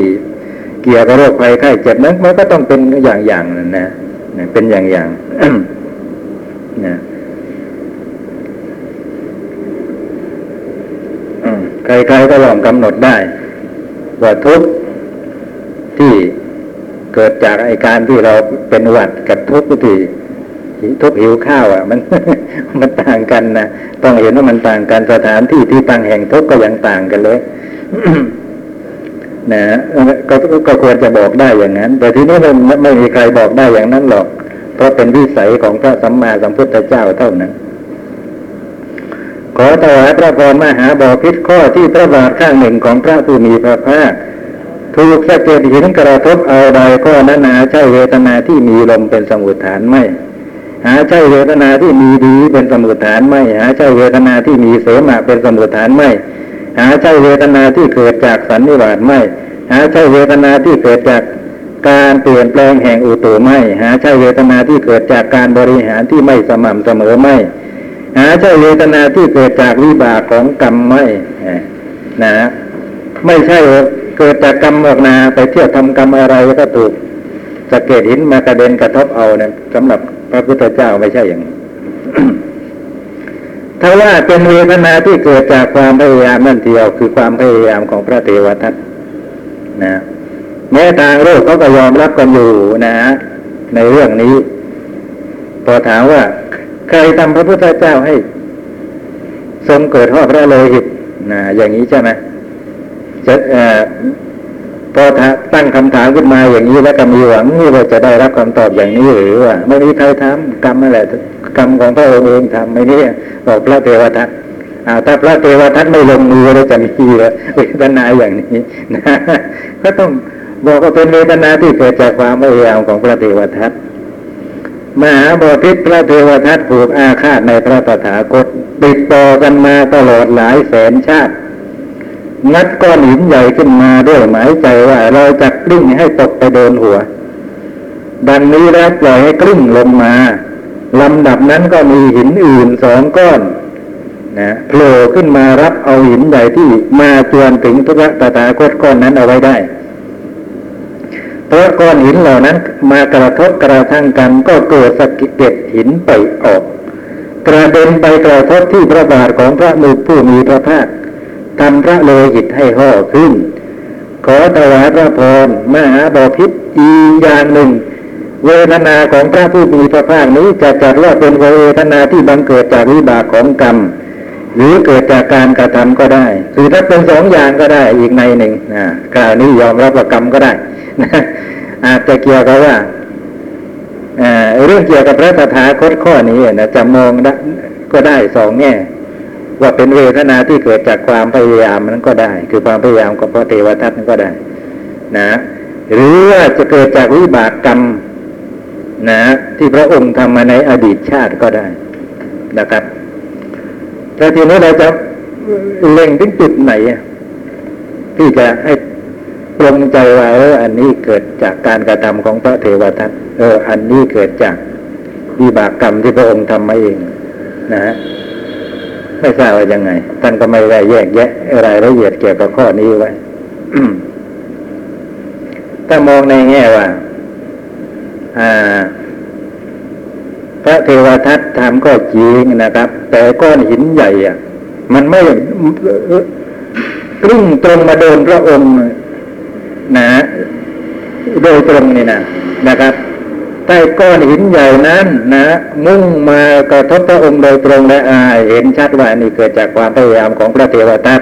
เกี่ยวกับโรคภัยไข้เจ็บนั้นมันก็ต้องเป็นอย่างอย่างนั่นนะเป็นอย่างอย่างนะใครๆก็ลองกำหนดได้ ว่าทุกที่เกิดจากไอการที่เราเป็นหวัดกับทุกที่ทุกหิวข้าวอะ มันมันต่างกันนะต้องเห็นว่ามันต่างกันสถานที่ที่ตั้งแห่งทุกก็ยังต่างกันเลย นะก็ก็ควรจะบอกได้อย่างนั้น แต่ทีนี้มันไม่มีใครบอกได้อย่างนั้นหรอก เพราะเป็นวิสัยของพระสัมมาสัมพุทธเจ้าเท่านั้น ขอถวายพระพรมหาบอพิษข้อที่พระบาทข้างหนึ่งของพระผู้มีพระภาคถูกสะเก็ดหินกระทบเอาใดก็นั้นหาใช่เวทนาที่มีลมเป็นสมุทฐานไม่ หาใช่เวทนาที่มีดีเป็นสมุทฐานไม่ หาใช่เวทนาที่มีเสมาเป็นสมุทฐานไม่ หาใช่เวทนาที่เกิดจากสันนิบาตไม่ หาใช่เวทนาที่เกิดจากการเปลี่ยนแปลงแห่งอุตุไม่ หาใช่เวทนาที่เกิดจากการบริหารที่ไม่สม่ำเสมอไม่ หาใช่เวทนาที่เกิดจากวิบากของกรรมไม่นะไม่ใช่เกิดจากกรรมออกนาไปเที่ยวทำกรรมอะไรก็ถูกสะเก็ดหินมากระเด็นกระทบเอาเนี่ยสำหรับพระพุทธเจ้าไม่ใช่อย่างนี้ ถ้าว่าเป็นเวทนาที่เกิดจากความพยายามนั่นเดียว คือความพยายามของพระเทวทัตนะแม้ทางโลกเขาก็ยอมรับกันอยู่นะในเรื่องนี้ พอถามว่า ใครทำพระพุทธเจ้าให้ ทรงเกิดหอพระโลหิตนะอย่างนี้ใช่ไหมจะเอ่อพอตั้งคำถามขึ้นมาอย่างนี้แล้วก็มีหวังว่าจะได้รับคำตอบอย่างนี้หรือว่าไม่มีใครทำกรรมนั่นแหละ กรรมของพระองค์เองทำไม่นี่บอกพระเทวทัตอาถ้าพระเทวทัตไม่ลงมือแล้วจะมีเวทนาอย่างนี้นะก็ต้องบอกว่าเป็นเวทนาที่เกิดจากความพยายามของพระเทวทัตมหาบพิตรพระเทวทัตผูกอาฆาตในพระตถาคตติดต่อกันมาตลอดหลายแสนชาติงัดก้อนหินใหญ่ขึ้นมาด้วยหมายใจว่าเราจะกลิ้งให้ตกไปโดนหัว ดังนี้แล้วปล่อยให้กลิ้งลงมา ลำดับนั้นก็มีหินอื่นสองก้อนนะโผล่ขึ้นมารับเอาหินใหญ่ที่มาจวนถึงทุกตถาคตก้อนนั้นเอาไว้ได้ เพราะก้อนหินเหล่านั้นมากระทบกระทั่งกันก็เกิดสะเก็ดหินไปออก กระเด็นไปกระทบที่พระบาทของพระมุขผู้มีพระภาคทำพระโลหิตให้ห่อขึ้น ขอถวายพระพรมหาบอพิษอีอย่างหนึ่ง เวทนาของพระผู้มีพระภาคนี้จะจัดว่าเป็นเวทนาที่บังเกิดจากวิบากของกรรม หรือเกิดจากการกระทำก็ได้คือถ้าเป็นสองอย่างก็ได้อีกในหนึ่งนะกล่าวนี้ยอมรับว่ากรรมก็ได้นะอาจจะเกี่ยวกับว่าเรื่องเกี่ยวกับพระตถาคตข้อนี้นะจะมองก็ได้สองแง่ว่าเป็นเวทนาที่เกิดจากความพยายามนั้นก็ได้ คือความพยายามของพระเทวทัตนั้นก็ได้ นะ หรือว่าจะเกิดจากวิบากกรรม นะ ที่พระองค์ทำมาในอดีตชาติก็ได้นะครับแต่ทีนี้เราจะเล็งถึงจุดไหนที่จะให้ปรงใจว่าเอออันนี้เกิดจากการกระทำของพระเทวทัตเออ อันนี้เกิดจากวิบากกรรมที่พระองค์ทำมาเองนะฮะไม่ทราบว่ายังไงท่านก็ไม่ได้แยกแยะรายละเอียดเกี่ยวกับข้อนี้ไว้ถ้ามองในแง่ว่า พระเทวทัตทำก็จริงนะครับ แต่ก้อนหินใหญ่อะมันไม่กลิ้งตรงมาโดนพระองค์นะโดยตรงนี่นะนะครับใต้ก้อนหินใหญ่นั้น นะมุ่งมากระทบพระองค์โดยตรงและอายเห็นชัดว่านี่เกิดจากความพยายามของพระเทวทัต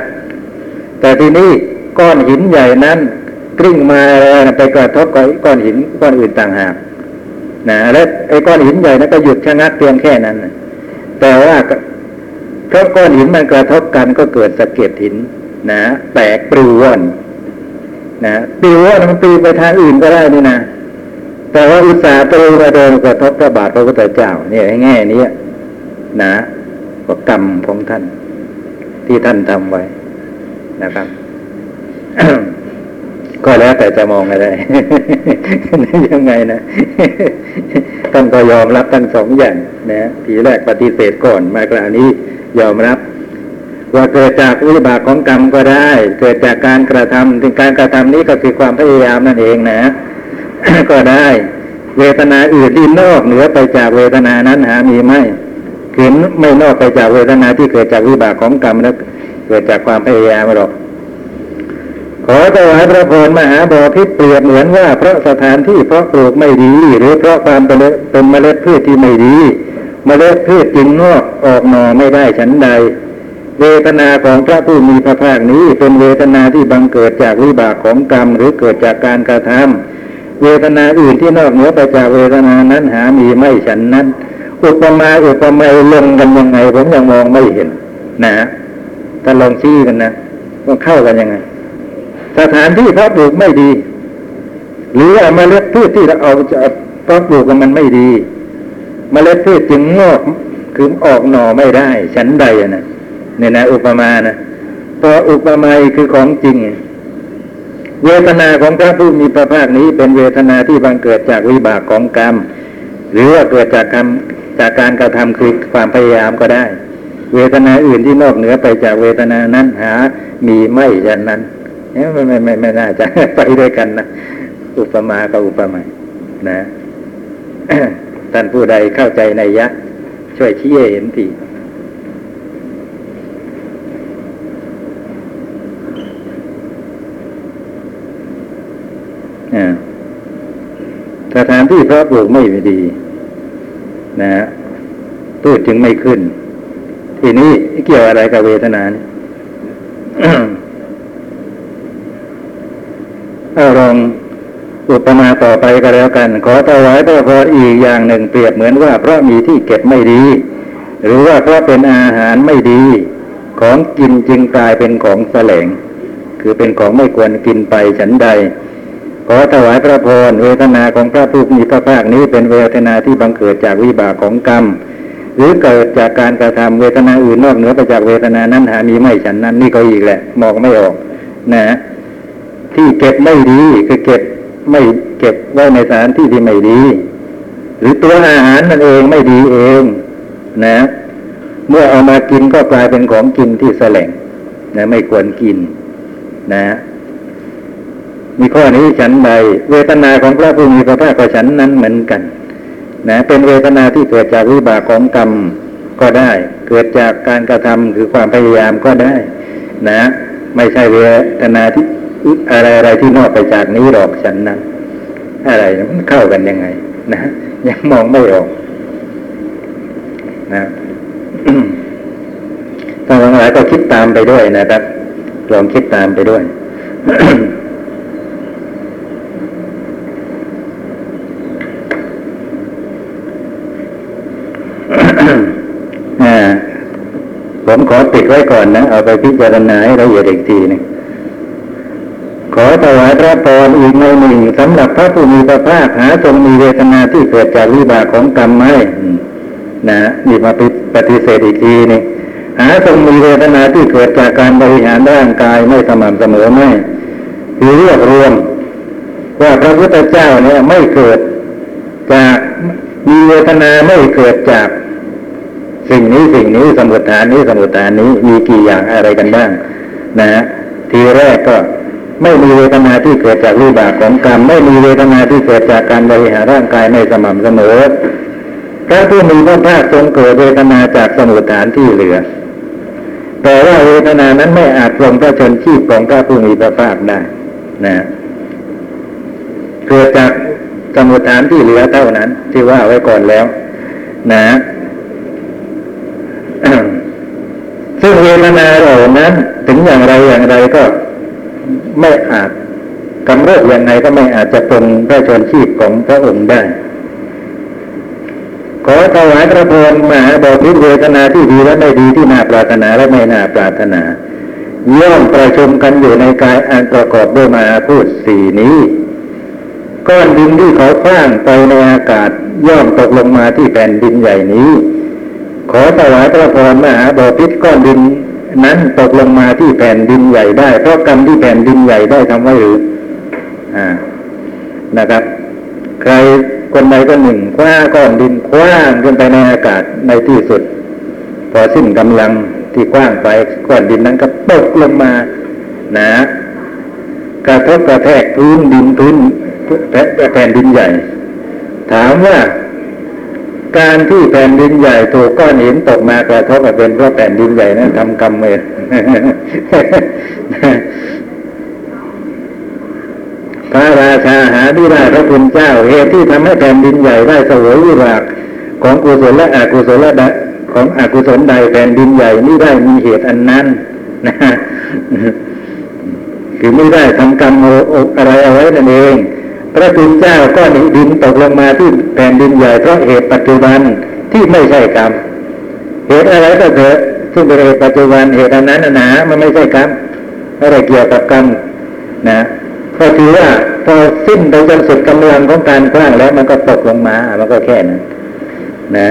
แต่ทีนี้ก้อนหินใหญ่นั้นกลิ้งมาไปกระทบกับก้อนหินก้อนอื่นต่างหาก นะและไอ้ก้อนหินใหญ่นั้นก็หยุดชะงักเพียงแค่นั้นแต่ว่าเพราะก้อนหินมันกระทบกันก็เกิดสะเก็ดหิน นะ แตกปลิวว่อนนะปลิวว่อนมันปลิวไปทางอื่นก็ได้นี่นะแต่ว่าอุตสาห์ปลิวมาโดนกระทบพระบาทพระพุทธเจ้า เนี่ยแง่นี้นะก็กรรมของท่าน ที่ท่านทำไว้นะครับก็แล้วแต่จะมองอะไรยังไงนะ ท่านก็ยอมรับทั้งสองอย่างนะทีแรกปฏิเสธก่อนมาคราวนี้ยอมรับ ว่าเกิดจากวิบากของกรรมก็ได้ เกิดจากการกระทำถึงการกระทำนี้ก็คือความพยายามนั่นเองนะ ก็ได้ เวทนาอื่นที่นอกเหนือไปจากเวทนานั้นหามีไหมคือไม่นอกไปจากเวทนาที่เกิดจากวิบากของกรรมแล้วเกิดจากความพยายามหรอก ขอถวายพระพรมหาบอพิษเปรียบเหมือนว่าเพราะสถานที่เพราะปลูกไม่ดี หรือเพราะความเป็นเมล็ดพืชที่ไม่ดี เมล็ดพืชจึงงอกออกหน่อไม่ได้ฉันใด เวทนาของพระผู้มีพระภาคนี้เป็นเวทนาที่บังเกิดจากวิบากของกรรมหรือเกิดจากการกระทำเวทนาอื่นที่นอกเหนือไปจากเวทนานั้นหามีไม่ฉันนั้น อุปมาอุปไมยลงกันยังไงผมยังมองไม่เห็น นะถ้าลองชี้กันนะว่าเข้ากันยังไง สถานที่เพาะปลูกไม่ดี หรือว่าเมล็ดพืชที่เราเอาจะเพาะปลูกมันไม่ดี เมล็ดพืชจึงงอกคือออกหน่อไม่ได้ ชั้นใดนะเนี่ยนะอุปมานะพออุปมาคือของจริง เวทนาของพระผู้มีพระภาคนี้ เป็นเวทนาที่บังเกิดจากวิบากของกรรม หรือว่าเกิดจากกรรมจากการกระทำคือความพยายามก็ได้ เวทนาอื่นที่นอกเหนือไปจากเวทนานั้นหามีไม่ฉะนั้น ไม่ไม่ไม่ไม่น่าจะไปด้วยกันนะอุปมากับอุปไมยนะท่านผู้ใดเข้าใจในยยะช่วยชี้เห็นทีสถานที่เพาะปลูกไม่ดี นะฮะตูดจึงไม่ขึ้น ทีนี้เกี่ยวอะไรกับเวทนานี่ เอาลองอุปมาต่อไปก็แล้วกัน ขอถวายพระพรอีกอย่างหนึ่งเปรียบเหมือนว่าเพราะมีที่เก็บไม่ดี หรือว่าเพราะเป็นอาหารไม่ดี ของกินจึงกลายเป็นของแสลง คือเป็นของไม่ควรกินไปฉันใด ขอถวายพระพรเวทนาของพระผู้มีพระภาคนี้เป็นเวทนาที่บังเกิดจากวิบากของกรรม หรือเกิดจากการกระทำเวทนาอื่นนอกเหนือไปจากเวทนานั้นหามีไม่ฉันนั้นนี่ก็อีกแหละมองไม่ออกนะ ที่เก็บไม่ดีคือเก็บไม่เก็บไว้ในสถานที่ที่ไม่ดี หรือตัวอาหารนั่นเองไม่ดีเองนะ เมื่อเอามากินก็กลายเป็นของกินที่แสลงนะไม่ควรกินนะมีข้อนี้ฉันใดเวทนาของพระผู้มีพระภาคก็ฉันนั้นเหมือนกันนะเป็นเวทนาที่เกิดจากวิบากของกรรมก็ได้ เกิดจากการกระทำคือความพยายามก็ได้ นะ ไม่ใช่เวทนาที่ อะไรอะไรที่นอกไปจากนี้หรอกฉันนั้นอะไรมันเข้ากันยังไง นะยังมองไม่ออกนะท่านทั้งหลายก็คิดตามไปด้วยนะครับลองคิดตามไปด้วยผมขอติดไว้ก่อนนะ เอาไปพิจารณาให้ละเอียดอีกทีหนึง ขอถวายพระพรอีกในหนึ่งสำหรับพระผู้มีพระภาคหาทรงมีเวทนาที่เกิดจากวิบากของกรรมไหมอืมนะนี่มาปฏิเสธอีกทีนึงหาทรงมีเวทนาที่เกิดจากการบริหารร่างกายไม่สม่ำเสมอไหมคือเรียกรวม ว่าพระพุทธเจ้าเนี่ยไม่เกิดจากมีเวทนาไม่เกิดจากสิ่งนี้สิ่งนี้สมุทฐานนี้สมุทฐานนี้มีกี่อย่างอะไรกันบ้าง นะฮะทีแรกก็ ไม่มีเวทนาที่เกิดจากรูปบากของกรรม ไม่มีเวทนาที่เกิดจากการบริหารร่างกายไม่สม่ำเสมอพระผู้มีพระภาคทรงเกิดเวทนาจากสมุทฐานที่เหลือ แต่ว่าเวทนานั้นไม่อาจทรงพระชนชีพของพระผู้มีพระภาคได้นะเกิดจากสมุทฐานที่เหลือเท่านั้น ที่ว่าไว้ก่อนแล้ว นะซึ่งเวทนาเหล่านั้น ถึงอย่างไรอย่างไรก็ ไม่อาจกำเริบย่างไรก็ไม่อาจจะเป็นพระชนชีพของพระองค์ได้ ขอถวายพระพรมหาบอพิเวทนาที่ดีและไม่ดีที่น่าปรารถนาและไม่น่าปรารถนา ย่อมประชุมกันอยู่ในกายอันประกอบด้วยมาพูดสี่นี้ก้อนดินที่เขาคว้างไปในอากาศ ย่อมตกลงมาที่แผ่นดินใหญ่นี้ ขอถวายพระพรมหาบอพิตรก้อนดิน นั้นตกลงมาที่แผ่นดินใหญ่ได้ เพราะกรรมที่แผ่นดินใหญ่ได้ทำไว้หรืออ่านะครับ ใครคนใดก็หนึ่งคว้าก้อนดินคว้างขึ้นไปในอากาศในที่สุด พอสิ้นกำลังที่กว้างไปก้อนดินนั้นก็ตกลงมานะกระทบกระแทกพื้นดินพื้นแผ่นดินใหญ่ ถามว่า การที่แผ่นดินใหญ่ถูกก้อนหินตกมากระทบกับเป็นเพราะแผ่นดินใหญ่นั้นทำกรรมเองพระราชาหาไม่ได้พระคุณเจ้าเหตุที่ทำให้แผ่นดินใหญ่ได้เสวยวิบากของกุศลและอกุศลใดของอกุศลใดแผ่นดินใหญ่ไม่ได้มีเหตุอันนั้นนะคือไม่ได้ทำกรรมอะไรเอาไว้นั่นเอง พระคุณเจ้าก็หนีดินตกลงมาที่แผ่นดินใหญ่เพราะเหตุปัจจุบันที่ไม่ใช่กรรมเหตุอะไรก็เถอะซึ่งเป็นเหตุปัจจุบันเหตุนนั้นหนะมันไม่ใช่กรรมอะไรเกี่ยวกับกรรมนะก็ถือว่าพอสิ้นไปจนสุดกำลังของการคว้างแล้ว มันก็ตกลงมา มันก็แค่นั้นนะ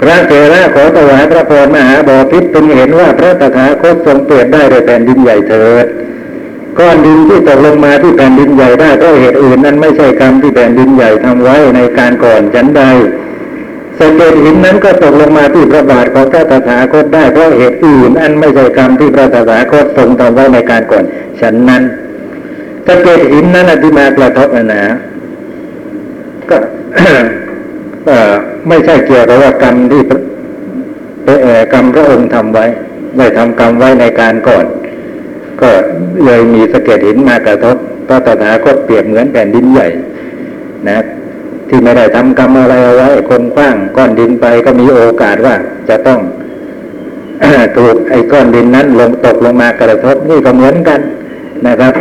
พระเถระขอถวายพระพรมหาบอพิษเป็นเห็นว่าพระตถาคตทรงเปรียบได้โดยแผ่นดินใหญ่เถิด ก้อนดินที่ตกลงมาที่แผ่นดินใหญ่ได้เพราะเหตุอื่นนั้นไม่ใช่กรรมที่แผ่นดินใหญ่ทำไว้ในการก่อนฉันใดสเก็ดหินนั้นก็ตกลงมาที่พระบาทของพระตถาคตได้เพราะเหตุอื่นอันไม่ใช่กรรมที่พระตถาคตทรงทำไว้ในการก่อนฉันนั้นสเก็ดหินนั้นอธิมากระทบนะก็เอ่อไม่ใช่เกี่ยวกับว่ากรรมที่เอ่อกรรมพระองค์ทำไว้ได้ทำกรรมไว้ในการก่อน ก็เลยมีสะเก็ดหินมากระทบพระตถาคตเปรียบเหมือนแผ่นดินใหญ่นะที่ไม่ได้ทำกรรมอะไรเอาไว้คนคว้างก้อนดินไปก็มีโอกาสว่าจะต้องถูกไอ้ก้อนดินนั้นลงตกลงมากระทบนี่ก็เหมือนกันนะครับ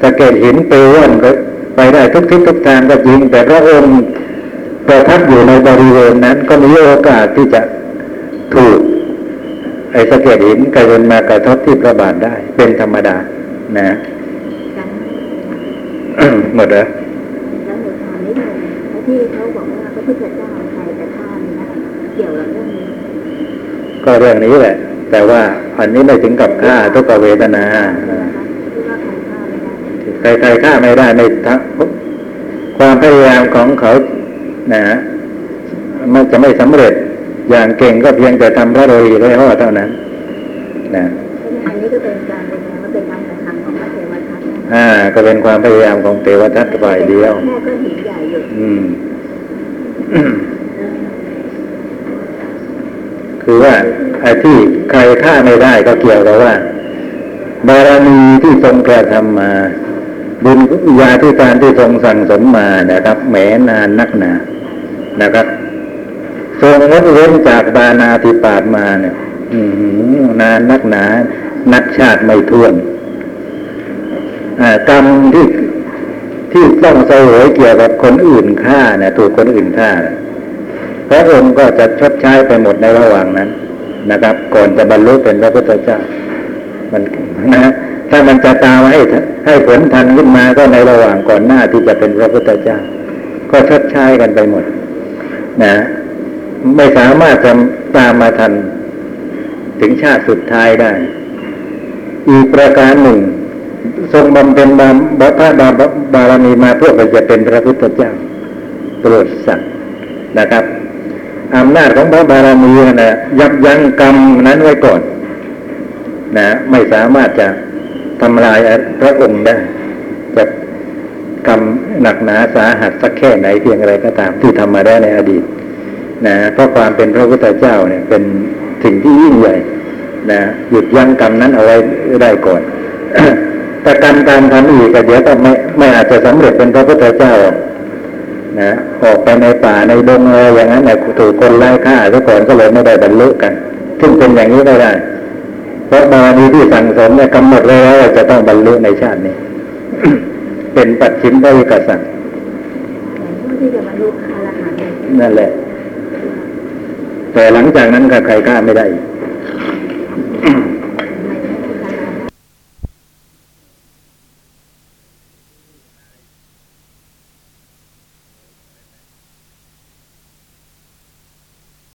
สะเก็ดหินเปรว่อนก็ไปได้ทุกทิศทุกทางก็จริงแต่พระองค์ประทับอยู่ในบริเวณนั้นก็มีโอกาสที่จะ ไอ้สะเก็ดหินกระเด็นมากระทบที่พระบาทได้ เป็นธรรมดา นะหมดแล้วแล้วหนูถามนิดนึงที่เขาบอกว่าพระพุทธเจ้าใครแต่ฆ่านนะเกี่ยวกับเรื่องนี้ก็เรื่องนี้แหละ แต่ว่าอันนี้ไม่ถึงกับฆ่าทุกเวทนาใครฆ่าไม่ได้ใครใครฆ่าไม่ได้ไม่ทั้งความพยายามของเขานะมันจะไม่สำเร็จ อย่างเก่งก็เพียงแต่ทำพระโลหิตให้ห่อเท่านั้นนะเพราะฉะนั้นอันนี้ก็เป็นการเป็นการว่าเป็นการกระทำของพระเทวทัตนะอ่า ก็เป็นความพยายามของเทวทัตฝ่ายเดียวแม่ก็หินใหญ่อยู่อืมคือว่าไอ้ที่ใครฆ่าไม่ได้ก็เกี่ยวกับว่า บารมีที่ทรงกระทำมาบุญญาธิการที่ทรงสั่งสมมานะครับแหมนานนักหนานะครับ ทรงงดเว้นจากบานาธิปาตมาเนี่ยนานนักหนา นักชาติไม่ท้วนกรรมที่ที่ต้องเสวยเกี่ยวกับคนอื่นฆ่าเนี่ยถูกคนอื่นฆ่าพระองค์ก็จะชดใช้ไปหมดในระหว่างนั้น นะครับ ก่อนจะบรรลุเป็นพระพุทธเจ้า มันนะถ้ามันจะตามให้ให้ผลทันขึ้นมาก็ในระหว่างก่อนหน้าที่จะเป็นพระพุทธเจ้า ก็ชดใช้กันไปหมด นะ ไม่สามารถจะตามมาทัน ถึงชาติสุดท้ายได้ อีกประการหนึ่ง ทรงบำเพ็ญบารพระบาบารมีมาเพื่อจะเป็นพระพุทธเจ้าโปรดสัตว์นะครับอำนาจของพระบารมีนั่นนะยับยั้งกรรมนั้นไว้ก่อนนะไม่สามารถจะทำลายพระองค์ได้จะกรรมหนักหนาสาหัสสักแค่ไหนเพียงอะไรก็ตามที่ทำมาได้ในอดีต นะเพราะความเป็นพระพุทธเจ้าเนี่ยเป็นสิ่งที่ยิ่งใหญ่นะหยุดยั้งกรรมนั้นเอาไว้ได้ก่อนแต่กรรมการทำอีกก็เดี๋ยวก็ไม่ไม่อาจจะสำเร็จเป็นพระพุทธเจ้าหรอกนะออกไปในป่าในดงอะไรอย่างนั้นเนี่ยถูกคนไล่ฆ่าซะก่อนก็เลยไม่ได้บรรลุกัน ซึ่งเป็นอย่างนี้ไม่ได้ เพราะบารมีที่สั่งสมเนี่ยกำหนดไว้แล้วว่าจะต้องบรรลุในชาตินี้ เป็นปัจฉิมพระวิกัสสะแต่ผู้ที่จะบรรลุอรหันต์เนี่ยนั่นแหละ แต่หลังจากนั้นก็ใครฆ่าไม่ได้